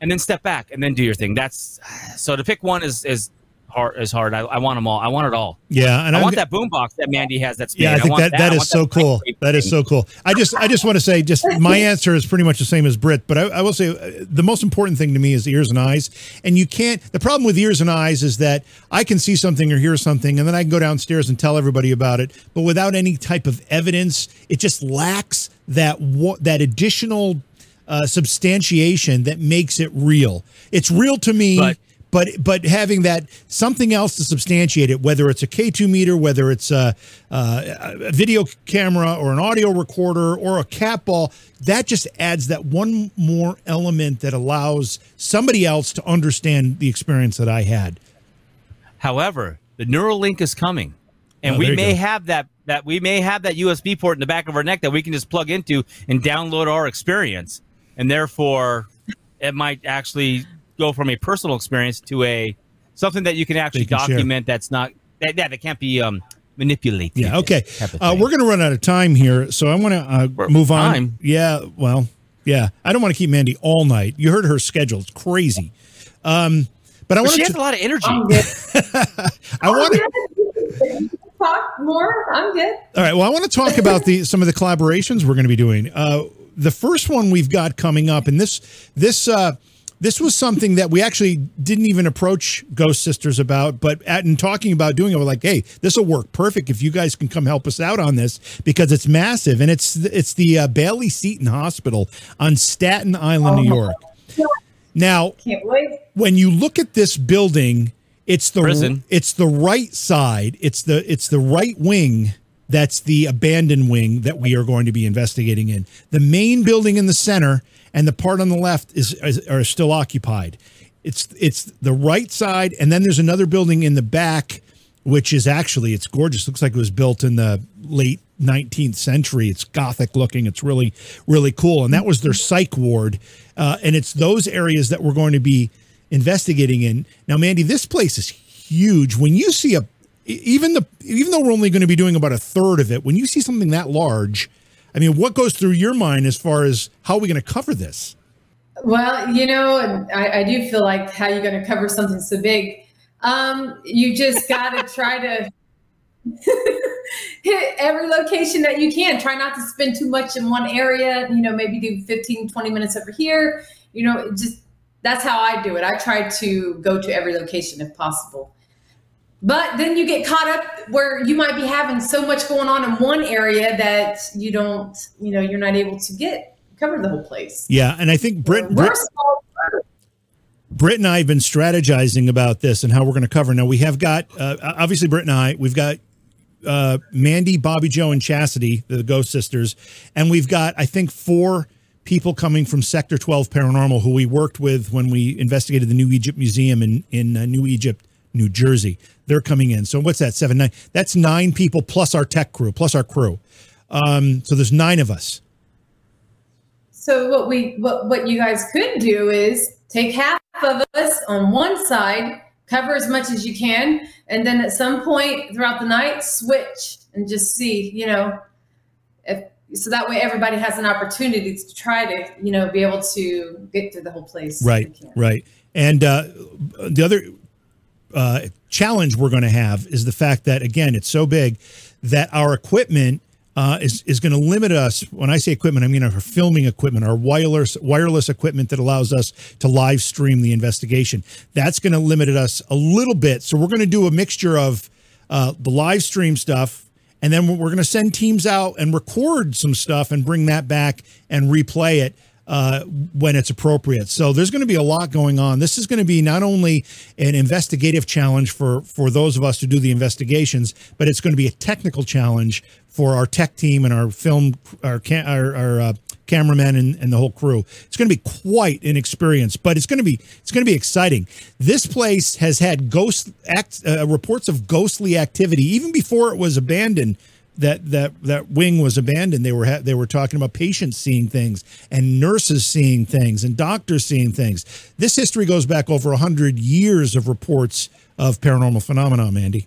and then step back, and then do your thing. That's so to pick one is is hard is hard. I, I, want them all. I want it all. Yeah, and I I'm, want that boombox that Mandy has. That's yeah. I think I that, that, that is so cool. That is so cool. I just I just want to say, just my answer is pretty much the same as Britt, but I, I, will say uh, the most important thing to me is ears and eyes. And you can't. The problem with ears and eyes is that I can see something or hear something, and then I can go downstairs and tell everybody about it, but without any type of evidence, it just lacks that that additional. Uh, substantiation that makes it real. It's real to me. But- but but having that something else to substantiate it, whether it's a K2 meter, whether it's a, a, video camera or an audio recorder or a cat ball, that just adds that one more element that allows somebody else to understand the experience that I had. However, the Neuralink is coming, and oh, we may go. have that that we may have that USB port in the back of our neck that we can just plug into and download our experience, and therefore it might actually go from a personal experience to a something that you can actually can document share. that's not that, yeah that can't be um manipulated. Yeah. Okay. Uh, we're going to run out of time here, so I want to uh, move on. time? Yeah. Well. Yeah. I don't want to keep Mandy all night. You heard her schedule; it's crazy. Um, but I But want she to. has a lot of energy. I'm. I want to. Talk more. I'm good. All right. Well, I want to talk about the some of the collaborations we're going to be doing. Uh, the first one we've got coming up, and this this uh, this was something that we actually didn't even approach Ghost Sisters about, but at in talking about doing it, we're like, hey, this will work perfect if you guys can come help us out on this because it's massive, and it's it's the uh, Bailey Seton Hospital on Staten Island, New York. Now, Can't wait. when you look at this building, it's the Prison. it's the right side. It's the it's the right wing that's the abandoned wing that we are going to be investigating in. The main building in the center and the part on the left is, is are still occupied. It's it's the right side, and then there's another building in the back, which is actually it's gorgeous. Looks like it was built in the late 19th century. It's gothic looking. It's really really cool, and that was their psych ward. Uh, and it's those areas that we're going to be investigating in. Now, Mandy, this place is huge. When you see a even the even though we're only going to be doing about a third of it, when you see something that large, I mean, what goes through your mind as far as how are we going to cover this? Well, you know, I, I do feel like how you're going to cover something so big. Um, you just got to try to hit every location that you can. Try not to spend too much in one area. You know, maybe do 15, 20 minutes over here. You know, just that's how I do it. I try to go to every location if possible. But then you get caught up where you might be having so much going on in one area that you don't, you know, you're not able to get cover the whole place. Yeah, and I think Britt, We're Britt, and I have been strategizing about this and how we're going to cover. Now we have got uh, obviously Britt and I. We've got uh, Mandy, Bobby Joe, and Chastity, the Ghost Sisters, and we've got I think four people coming from Sector 12 Paranormal who we worked with when we investigated the New Egypt Museum in in uh, New Egypt, New Jersey. They're coming in. So what's that? Seven, nine. That's nine people plus our tech crew, plus our crew. Um, so there's nine of us. So what we what what you guys could do is take half of us on one side, cover as much as you can, and then at some point throughout the night switch and just see, you know, if so that way everybody has an opportunity to try to, you know, be able to get through the whole place. Right, right. And uh, the other uh, challenge we're going to have is the fact that again, it's so big that our equipment uh, is is going to limit us. When I say equipment, I mean our filming equipment, our wireless wireless equipment that allows us to live stream the investigation. That's going to limit us a little bit. So we're going to do a mixture of uh, the live stream stuff. And then we're going to send teams out and record some stuff and bring that back and replay it uh, when it's appropriate. So there's going to be a lot going on. This is going to be not only an investigative challenge for for those of us who do the investigations, but it's going to be a technical challenge for our tech team and our film, our our, our uh, cameramen and, and the whole crew. It's going to be quite an experience, but it's going to be it's going to be exciting. This place has had ghost act uh, reports of ghostly activity even before it was abandoned that that that wing was abandoned they were ha- they were talking about patients seeing things and nurses seeing things and doctors seeing things this history goes back over 100 years of reports of paranormal phenomena mandy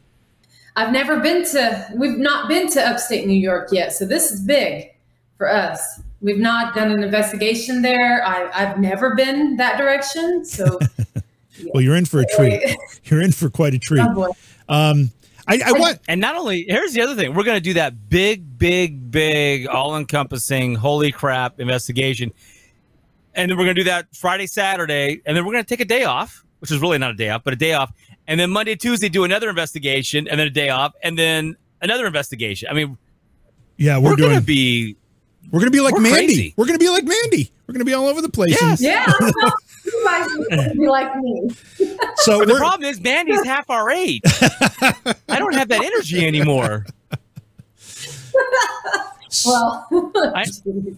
I've never been to we've not been to upstate New York yet, so this is big for us. We've not done an investigation there. I, I've never been that direction, so well you're in for a treat. You're in for quite a treat. Oh um I, I want And not only here's the other thing, we're going to do that big, big, big, all-encompassing, holy crap investigation, and then we're going to do that Friday, Saturday, and then we're going to take a day off, which is really not a day off, but a day off, and then Monday, Tuesday do another investigation, and then a day off, and then another investigation. I mean, yeah we're, we're, going to be we're gonna be like we're mandy crazy. we're gonna be like mandy we're gonna be all over the place Yes. Yeah, you guys would be like me. so the problem is, Mandy's half our age. I don't have that energy anymore. Well, I,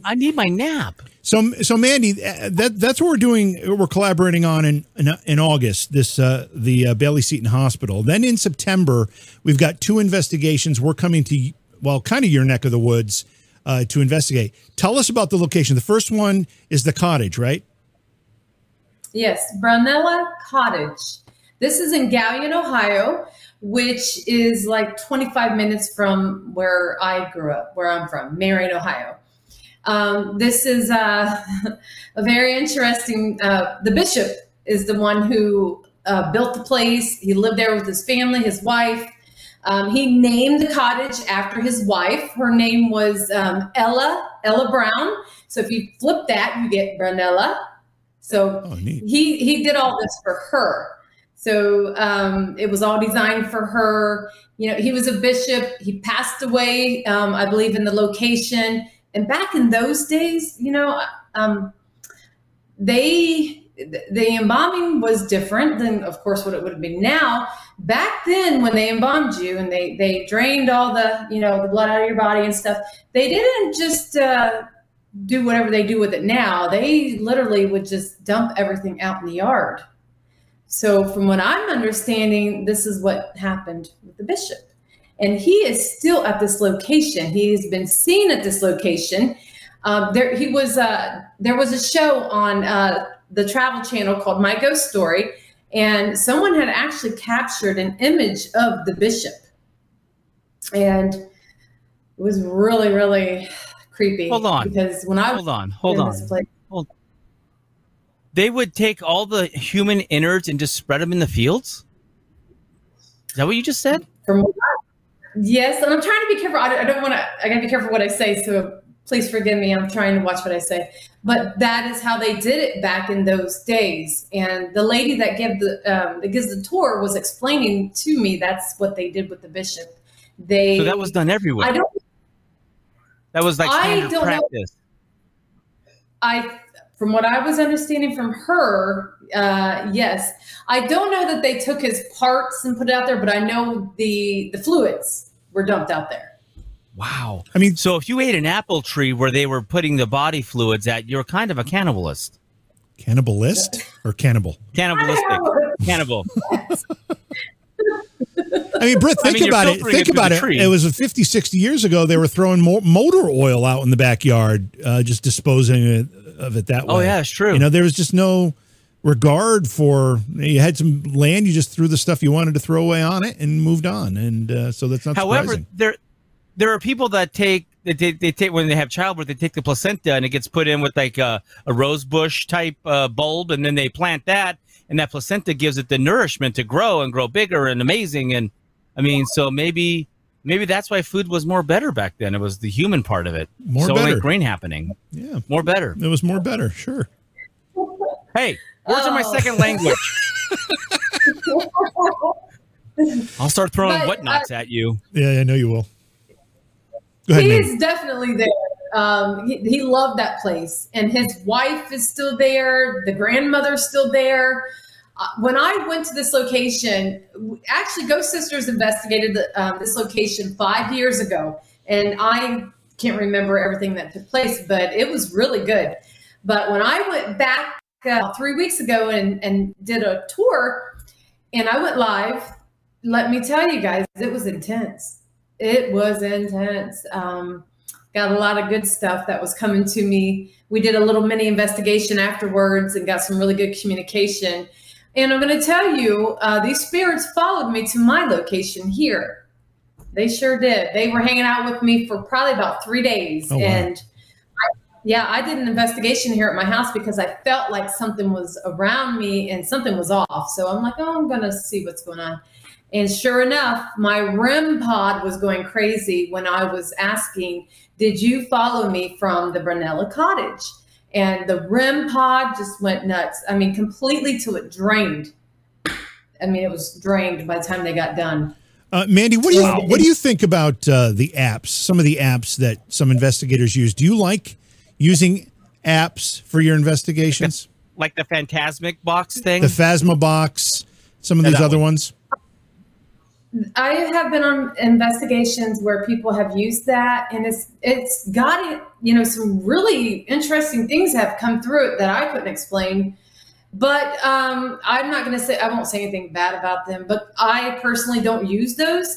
I need my nap. So, so Mandy, uh, that that's what we're doing. We're collaborating on in in, in August. This uh, the uh, Bailey Seton Hospital. Then in September, we've got two investigations. We're coming to well, kind of your neck of the woods uh, to investigate. Tell us about the location. The first one is the cottage, right? yes, Brunella Cottage. This is in Galion, Ohio, which is like 25 minutes from where I grew up, where I'm from, Marion, Ohio. Um, this is uh, a very interesting. Uh, the bishop is the one who uh, built the place. He lived there with his family, his wife. Um, he named the cottage after his wife. Her name was um, Ella Ella Brown. So if you flip that, you get Brunella. So Oh, he he did all this for her. So um, it was all designed for her. You know, he was a bishop. He passed away, um, I believe, in the location. And back in those days, you know, um, they the embalming was different than, of course, what it would have been now. Back then, when they embalmed you and they they drained all the you know the blood out of your body and stuff, they didn't just uh, do whatever they do with it now. They literally would just dump everything out in the yard. So, from what I'm understanding, this is what happened with the bishop. And he is still at this location. He has been seen at this location. Um, there, he was. Uh, there was a show on uh, the Travel Channel called My Ghost Story, and someone had actually captured an image of the bishop, and it was really, really creepy. Hold on. because when I Hold on, hold on. place- They would take all the human innards and just spread them in the fields. Is that what you just said? from yes and i'm trying to be careful i don't, I don't want to i gotta be careful what i say so please forgive me i'm trying to watch what i say but that is how they did it back in those days and the lady that gave the um, that gives the tour was explaining to me that's what they did with the bishop they So that was done everywhere. i don't that was like I standard don't know. practice. I, from what I was understanding from her, uh, yes, I don't know that they took his parts and put it out there, but I know the the fluids were dumped out there. Wow. I mean, So if you ate an apple tree where they were putting the body fluids at, you're kind of a cannibalist. cannibalist or cannibal? Cannibalistic. Cannibal. I mean, Britt, I think mean, about it. Think it about it. It was a 50, 60 years ago. They were throwing more motor oil out in the backyard, uh, just disposing it, of it that way. Oh, yeah, it's true. You know, there was just no regard for. You had some land, you just threw the stuff you wanted to throw away on it and moved on. And uh, so that's not However, surprising. there there are people that take they, they, they take when they have childbirth, they take the placenta and it gets put in with like a, a rose bush type uh, bulb, and then they plant that, and that placenta gives it the nourishment to grow and grow bigger and amazing. And I mean, so maybe maybe that's why food was more better back then. It was the human part of it. More so better. like brain happening, Yeah, more better. it was more better. Sure. Hey, words are my Oh. second language. I'll start throwing But, whatnots at you. Yeah, I know you will. Ahead, he Nate. is definitely there. Um, he, he loved that place, and his wife is still there. The grandmother's still there. Uh, when I went to this location, actually, Ghost Sisters investigated the, um, this location five years ago, and I can't remember everything that took place, but it was really good. But when I went back uh, three weeks ago and, and did a tour, and I went live, let me tell you guys, it was intense. It was intense. Um, got a lot of good stuff that was coming to me. We did a little mini investigation afterwards and got some really good communication. And I'm going to tell you, uh, these spirits followed me to my location here. They sure did. They were hanging out with me for probably about three days. Oh, wow. And I, yeah, I did an investigation here at my house because I felt like something was around me and something was off. So I'm like, oh, I'm going to see what's going on. And sure enough, my REM pod was going crazy when I was asking, Did you follow me from the Brunella cottage? And the REM pod just went nuts. I mean, completely till it drained. I mean, it was drained by the time they got done. Uh, Mandy, what do you Wow. what do you think about uh, the apps? Some of the apps that some investigators use. Do you like using apps for your investigations? Like the phantasmic box thing. The Phasma box, some of Yeah, these that other ones. I have been on investigations where people have used that, and it's it's got. You know, some really interesting things have come through it that I couldn't explain. But um, I'm not going to say I won't say anything bad about them. But I personally don't use those.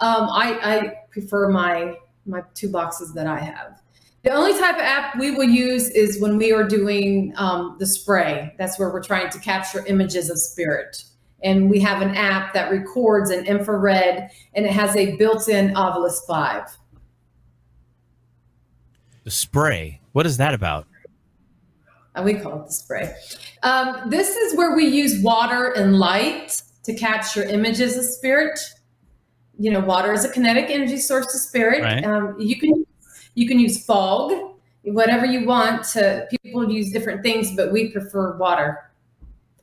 Um, I, I prefer my my two boxes that I have. The only type of app we will use is when we are doing um, the spray. That's where we're trying to capture images of spirit and we have an app that records in infrared and it has a built-in Ovilus 5. The spray. What is that about? Uh, we call it the spray. Um, this is where we use water and light to capture images of spirit. You know, water is a kinetic energy source of spirit. Right. Um, you can you can use fog, whatever you want. To people use different things, but we prefer water.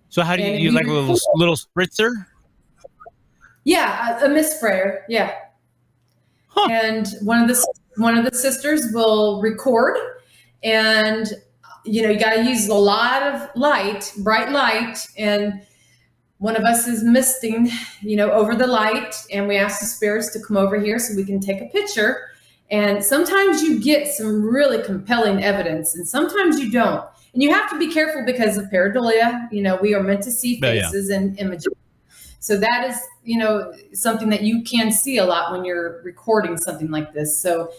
So how do you And like a little little spritzer? Yeah, a, a mist sprayer. Yeah. Huh. And one of the one of the sisters will record, and you know you got to use a lot of light, bright light, and one of us is misting, you know, over the light, and we ask the spirits to come over here so we can take a picture. And sometimes you get some really compelling evidence, and sometimes you don't. And you have to be careful because of pareidolia. You know, we are meant to see Yeah, yeah. faces and images. So that is, you know, something that you can see a lot when you're recording something like this. So,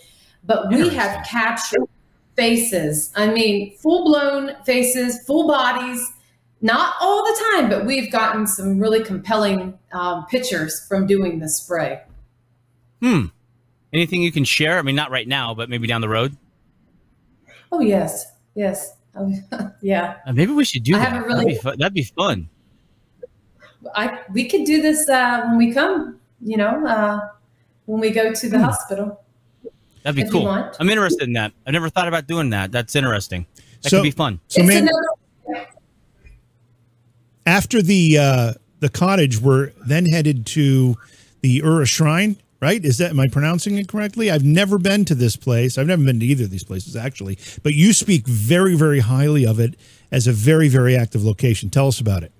but we have captured faces. I mean, full blown faces, full bodies, not all the time, but we've gotten some really compelling um, pictures from doing the spray. Hmm. Anything you can share? I mean, not right now, but maybe down the road. Oh, yes. Yes. Oh, yeah. Uh, maybe we should do I that. haven't That'd be, fu- that'd be fun. I we could do this uh, when we come, you know, uh, when we go to the Hmm. hospital. That'd be cool. I'm interested in that. I've never thought about doing that. That's interesting. That So- could be fun. So, man, another after the uh, the cottage, we're then headed to the Ura Shrine. Right? Is that am I pronouncing it correctly? I've never been to this place. I've never been to either of these places actually, but you speak very, very highly of it as a very, very active location. Tell us about it.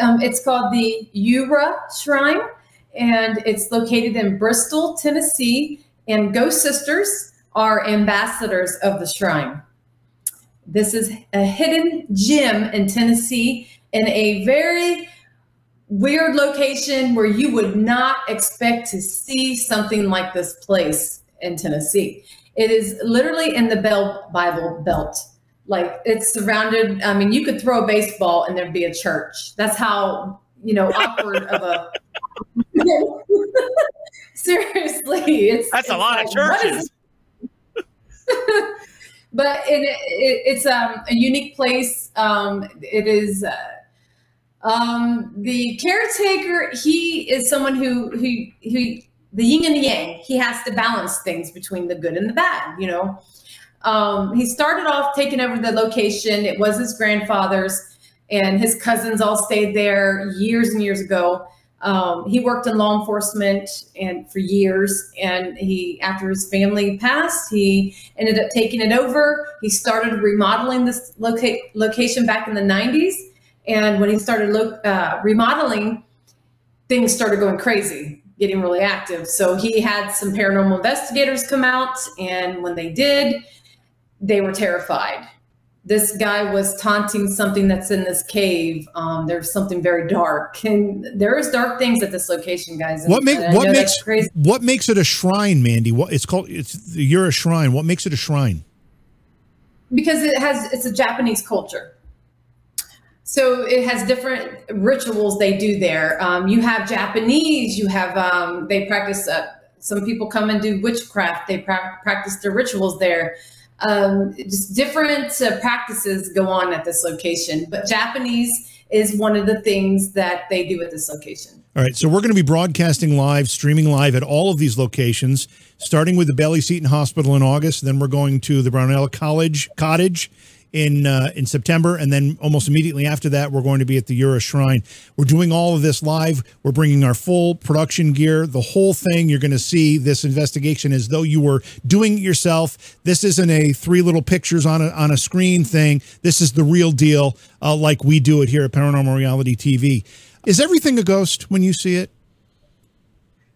Um, it's called the Ura Shrine, and it's located in Bristol, Tennessee. And Ghost Sisters are ambassadors of the shrine. This is a hidden gem in Tennessee in a very weird location where you would not expect to see something like this place in Tennessee. It is literally in the Bell Bible Belt. Like it's surrounded. I mean, you could throw a baseball and there'd be a church. That's how you know awkward of a. Seriously, it's That's a lot of like, is churches. but it, it, it's um, a unique place. Um, it is uh, um, the caretaker. He is someone who who who the yin and the yang. He has to balance things between the good and the bad. You know, um, he started off taking over the location. It was his grandfather's, and his cousins all stayed there years and years ago. Um, he worked in law enforcement and for years, and he after his family passed, he ended up taking it over. He started remodeling this loca- location back in the 90s. And when he started lo- uh, remodeling, things started going crazy, getting really active. So he had some paranormal investigators come out. And when they did, they were terrified. This guy was taunting something that's in this cave. Um, there's something very dark, and there is dark things at this location, guys. What make what makes crazy? what makes it a shrine, Mandy? What it's called? It's you're a shrine. What makes it a shrine? because it has it's a Japanese culture. So it has different rituals they do there. Um, you have Japanese. You have um, they practice. Uh, some people come and do witchcraft. They pra- practice their rituals there. Um, just different uh, practices go on at this location. But Japanese is one of the things that they do at this location. All right, so we're going to be broadcasting live, streaming live at all of these locations, starting with the Bailey Seton Hospital in August. Then we're going to the Brownell College Cottage in uh, in September, and then almost immediately after that, we're going to be at the Euro Shrine. We're doing all of this live. We're bringing our full production gear, the whole thing. You're going to see this investigation as though you were doing it yourself. This isn't a three little pictures on a on a screen thing. This is the real deal, uh, like we do it here at Paranormal Reality TV. Is everything a ghost when you see it?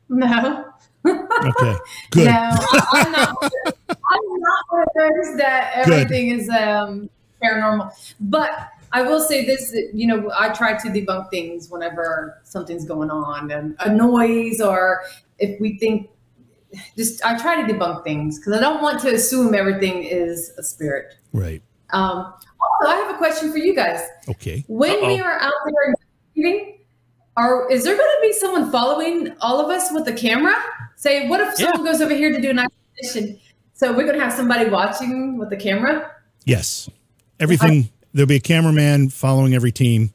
No. Okay, good. No, I'm not. I'm not one of those that Good. everything is um, paranormal. But I will say this: you know, I try to debunk things whenever something's going on, and a noise, or if we think. Just I try to debunk things because I don't want to assume everything is a spirit. Right. Um, also, I have a question for you guys. Okay. When we Uh-oh. are out there meeting, are is there going to be someone following all of us with a camera? Say, what if someone goes over here to do an isolation? So we're going to have somebody watching with the camera. Yes, everything. There'll be a cameraman following every team.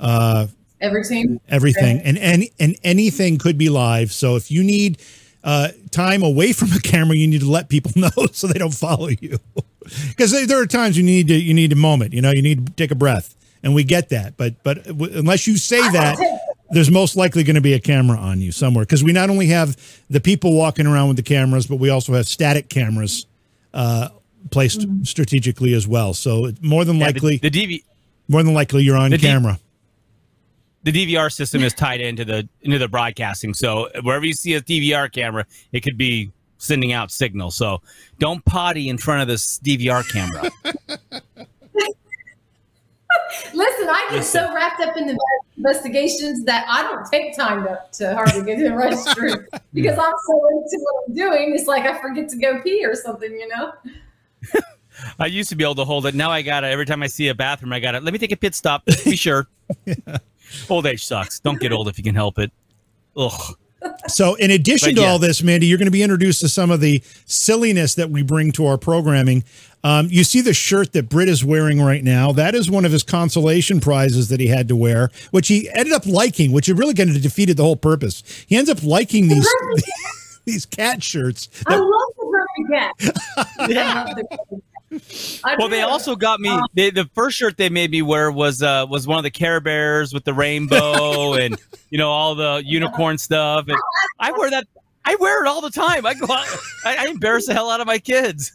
Uh, Every team. everything and and and anything could be live so if you need uh time away from a camera you need to let people know so they don't follow you because there are times you need to you need a moment you know you need to take a breath and we get that but but w- unless you say that there's most likely going to be a camera on you somewhere because we not only have the people walking around with the cameras but we also have static cameras uh placed strategically as well so more than Yeah, likely the, the DV more than likely you're on the D- camera the DVR system is tied into the into the broadcasting. So wherever you see a DVR camera, it could be sending out signal. So don't potty in front of this DVR camera. Listen, I get Listen. so wrapped up in the investigations that I don't take time to, to hardly get to the restroom because I'm so into what I'm doing. It's like I forget to go pee or something, you know? I used to be able to hold it. Now I got it. Every time I see a bathroom, I got it. let me take a pit stop. Be sure. Old age sucks. Don't get old if you can help it. Ugh. So, in addition But to yeah. all this, Mandy, you're going to be introduced to some of the silliness that we bring to our programming. Um, you see the shirt that Britt is wearing right now. That is one of his consolation prizes that he had to wear, which he ended up liking, which it really kind of defeated the whole purpose. He ends up liking these these cat shirts. I love the Cat. I love the Burger Cat. I Well, they also got me. They, the first shirt they made me wear was uh, was one of the Care Bears with the rainbow and you know all the unicorn stuff. And I wear that. I wear it all the time. I go out. I, I embarrass the hell out of my kids.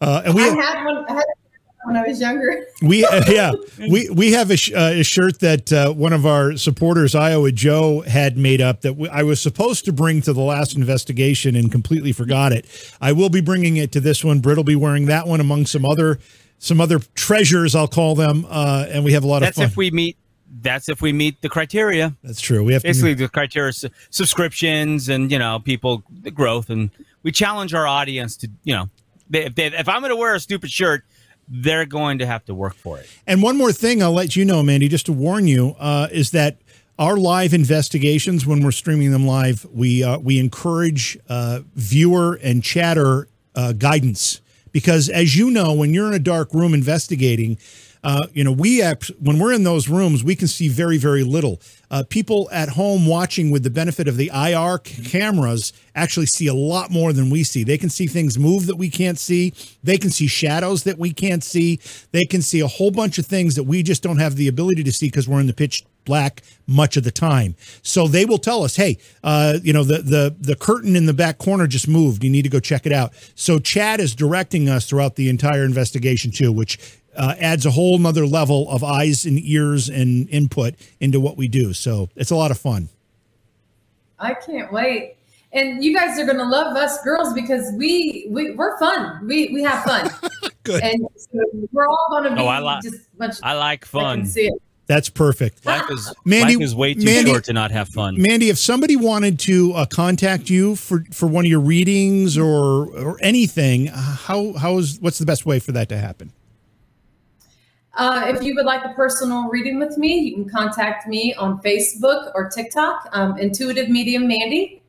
Uh, and we I had one I had one when I was younger. we uh, yeah we we have a, sh- uh, a shirt that uh, one of our supporters Iowa Joe had made up that we, I was supposed to bring to the last investigation and completely forgot it. I will be bringing it to this one. Britt will be wearing that one among some other some other treasures I'll call them, uh, and we have a lot That's of fun. if we meet. That's if we meet the criteria. That's true. We have Basically, to, the criteria is subscriptions and you know people the growth and we challenge our audience to you know they, if they, if I'm going to wear a stupid shirt, they're going to have to work for it. And one more thing I'll let you know, Mandy, just to warn you, uh, is that our live investigations, when we're streaming them live, we uh, we encourage uh, viewer and chatter uh, guidance because, as you know, when you're in a dark room investigating. Uh, you know, we act, when we're in those rooms, we can see very, very little. Uh, people at home watching with the benefit of the IR c- cameras actually see a lot more than we see. They can see things move that we can't see. They can see shadows that we can't see. They can see a whole bunch of things that we just don't have the ability to see because we're in the pitch black much of the time. So they will tell us, "Hey, uh, you know, the the the curtain in the back corner just moved. You need to go check it out." So chat is directing us throughout the entire investigation too, which uh, adds a whole nother level of eyes and ears and input into what we do. So it's a lot of fun. I can't wait. And you guys are gonna love us girls because we, we we're fun. We we have fun. Good. And so we're all gonna be Oh, I li- just a bunch I like fun. can see it. That's perfect. Life is Mandy- life is way too Mandy- short to not have fun. Mandy, if somebody wanted to uh, contact you for, for one of your readings or or anything, uh, how how is what's the best way for that to happen? Uh, if you would like a personal reading with me, you can contact me on Facebook or TikTok, um, Intuitive Medium Mandy,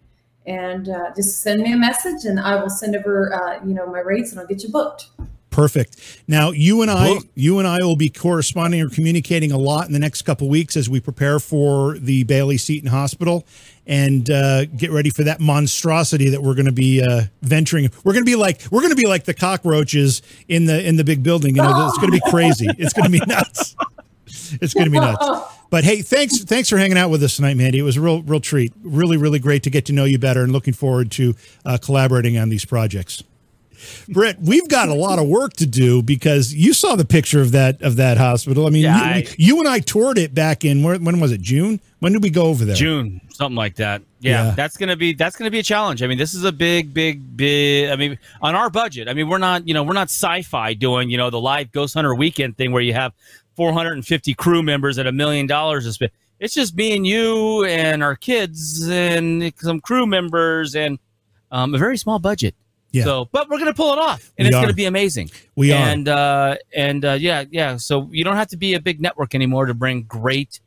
and uh, just send me a message, and I will send over, uh, you know, my rates, and I'll get you booked. Perfect. Now, you and I, you and I will be corresponding or communicating a lot in the next couple weeks as we prepare for the Bailey Seton Hospital and uh, get ready for that monstrosity that we're going to be uh, venturing. We're going to be like we're going to be like the cockroaches in the in the big building. You know, it's going to be crazy. It's going to be nuts. It's going to be nuts. But hey, thanks thanks for hanging out with us tonight, Mandy. It was a real real treat. Really really great to get to know you better, and looking forward to uh, collaborating on these projects. Britt, we've got a lot of work to do because you saw the picture of that of that hospital. I mean, Yeah, you, I- you and I toured it back in where, when was it? June? When did we go over there? June, something like that. Yeah, Yeah. that's gonna be that's gonna be a challenge. I mean, this is a big, big, big. I mean, on our budget. I mean, we're not you know we're not sci-fi doing you know the live Ghost Hunter weekend thing where you have 450 crew members at a million dollars to spend. It's just me and you and our kids and some crew members and um, a very small budget. Yeah. So, but we're gonna pull it off, and We it's are. gonna be amazing. We are. and uh, and uh, yeah, yeah. So you don't have to be a big network anymore to bring great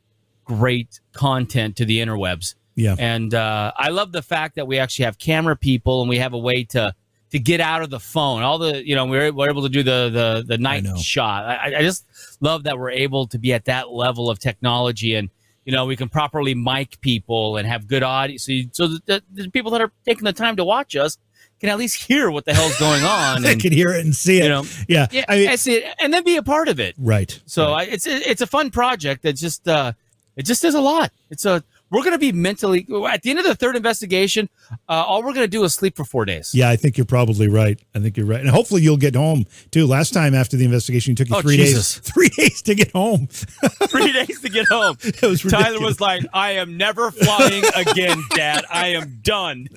great content to the interwebs. Yeah. And uh, I love the fact that we actually have camera people and we have a way to to get out of the phone. All the you know we're, we're able to do the the the night know. shot. I, I just love that we're able to be at that level of technology and you know we can properly mic people and have good audio so, you, so the, the people that are taking the time to watch us can at least hear what the hell's going on they and can hear it and see it. you know yeah. yeah I mean, I see it, and then be a part of it. right. So right. I, it's it's a fun project that just uh, it just is a lot. It's a we're going to be mentally at the end of the third investigation. Uh, all we're going to do is sleep for four days. yeah, I think you're probably right. I think you're right. And hopefully you'll get home too. Last time after the investigation, it took you Oh, three Jesus. days. Three days to get home. Three days to get home. It was Tyler was like, "I am never flying again, Dad. I am done.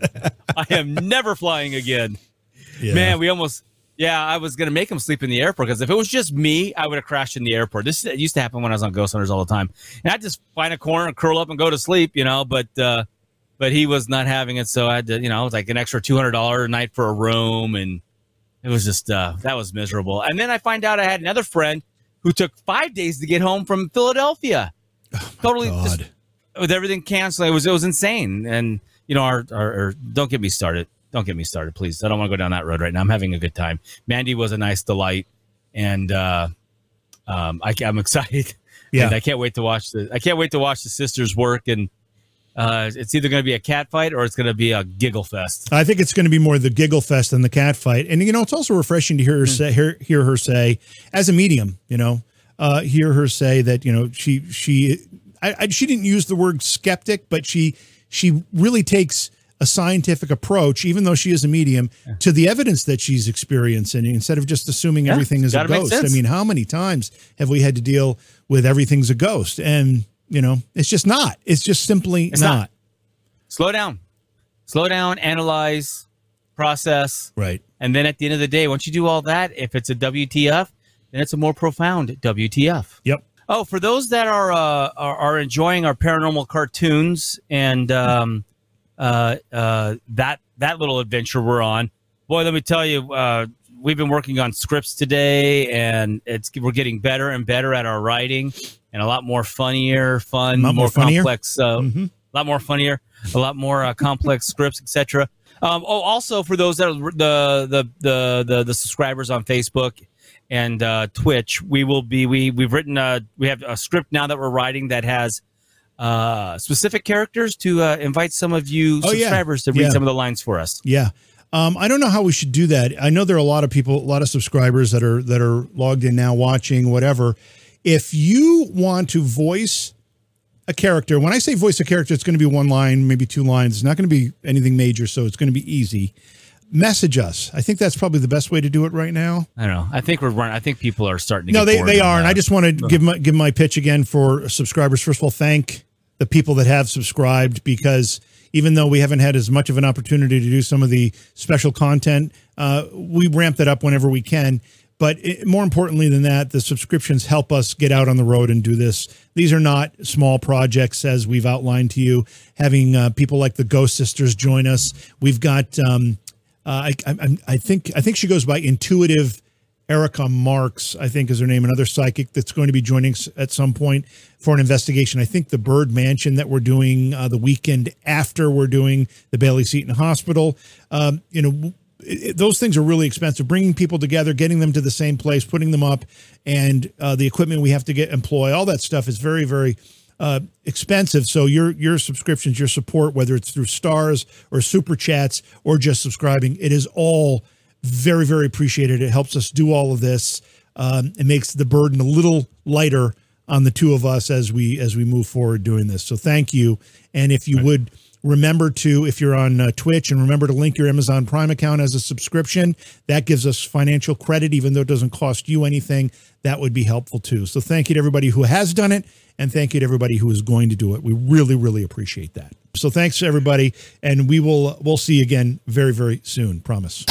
I am never flying again." Yeah. Man, we almost. Yeah, I was gonna make him sleep in the airport because if it was just me, I would have crashed in the airport. This used to happen when I was on Ghost Hunters all the time, and I'd just find a corner and curl up and go to sleep, you know. But uh, but he was not having it, so I had to, you know, it was like an extra two hundred dollar a night for a room, and it was just uh, that was miserable. And then I find out I had another friend who took five days to get home from Philadelphia, totally just with everything canceled. It was it was insane. And you know, our, our, our don't get me started. Don't get me started, please. I don't want to go down that road right now. I'm having a good time. Mandy was a nice delight, and uh, um, I, am excited. Yeah. and I can't wait to watch the. I can't wait to watch the sisters work, and uh, it's either going to be a cat fight or it's going to be a giggle fest. I think it's going to be more the giggle fest than the cat fight. And you know, it's also refreshing to hear her say, hear, hear her say, as a medium, you know, uh, hear her say that you know she she I, I, she didn't use the word skeptic, but she she really takes a scientific approach, even though she is a medium, to the evidence that she's experiencing instead of just assuming Yeah, everything is a ghost. I mean, how many times have we had to deal with everything's a ghost? And you know, it's just not. It's just simply It's not. not. Slow down, slow down, analyze, process. Right. And then at the end of the day, once you do all that, if it's a WTF, then it's a more profound WTF. Yep. Oh, for those that are uh, are, are enjoying our paranormal cartoons and um, uh, uh, that that little adventure we're on, boy, let me tell you, uh, we've been working on scripts today, and it's we're getting better and better at our writing, and a lot more funnier, fun, more more funnier? complex, uh, Mhm. a lot more funnier, a lot more uh, complex scripts, etc. Um, oh, also for those that are the the the the, the subscribers on Facebook and uh, Twitch, we will be we we've written a we have a script now that we're writing that has uh, specific characters to uh, invite some of you Oh, yeah. subscribers to read Yeah. some of the lines for us. Yeah. Um, I don't know how we should do that. I know there are a lot of people, a lot of subscribers that are that are logged in now, watching whatever. If you want to voice a character, when I say voice a character, it's going to be one line, maybe two lines. It's not going to be anything major, so it's going to be easy. Message us. I think that's probably the best way to do it right now. I don't know. I think we're running. I think people are starting to. No, get they, they are, and I just want to give my give my pitch again for subscribers. First of all, thank the people that have subscribed because even though we haven't had as much of an opportunity to do some of the special content, uh, we ramp that up whenever we can. But it, more importantly than that, the subscriptions help us get out on the road and do this. These are not small projects, as we've outlined to you. Having uh, people like the Ghost Sisters join us, we've got. Um, uh, I, I, I think I think she goes by Intuitive Erica Marks, I think is her name, another psychic that's going to be joining us at some point for an investigation. I think the Bird Mansion that we're doing uh, the weekend after we're doing the Bailey Seton Hospital. Um, you know, it, it- those things are really expensive. Bringing people together, getting them to the same place, putting them up, and uh, the equipment we have to get employ, all that stuff is very, very uh, expensive. So your your subscriptions, your support, whether it's through stars or super chats or just subscribing, it is all very very appreciated. It helps us do all of this. Um, it makes the burden a little lighter on the two of us as we as we move forward doing this. So thank you. And if you would remember to if you're on uh, Twitch and remember to link your Amazon Prime account as a subscription, that gives us financial credit even though it doesn't cost you anything. That would be helpful too. So thank you to everybody who has done it and thank you to everybody who is going to do it. We really really appreciate that. So thanks everybody and we will we'll see you again very very soon, promise.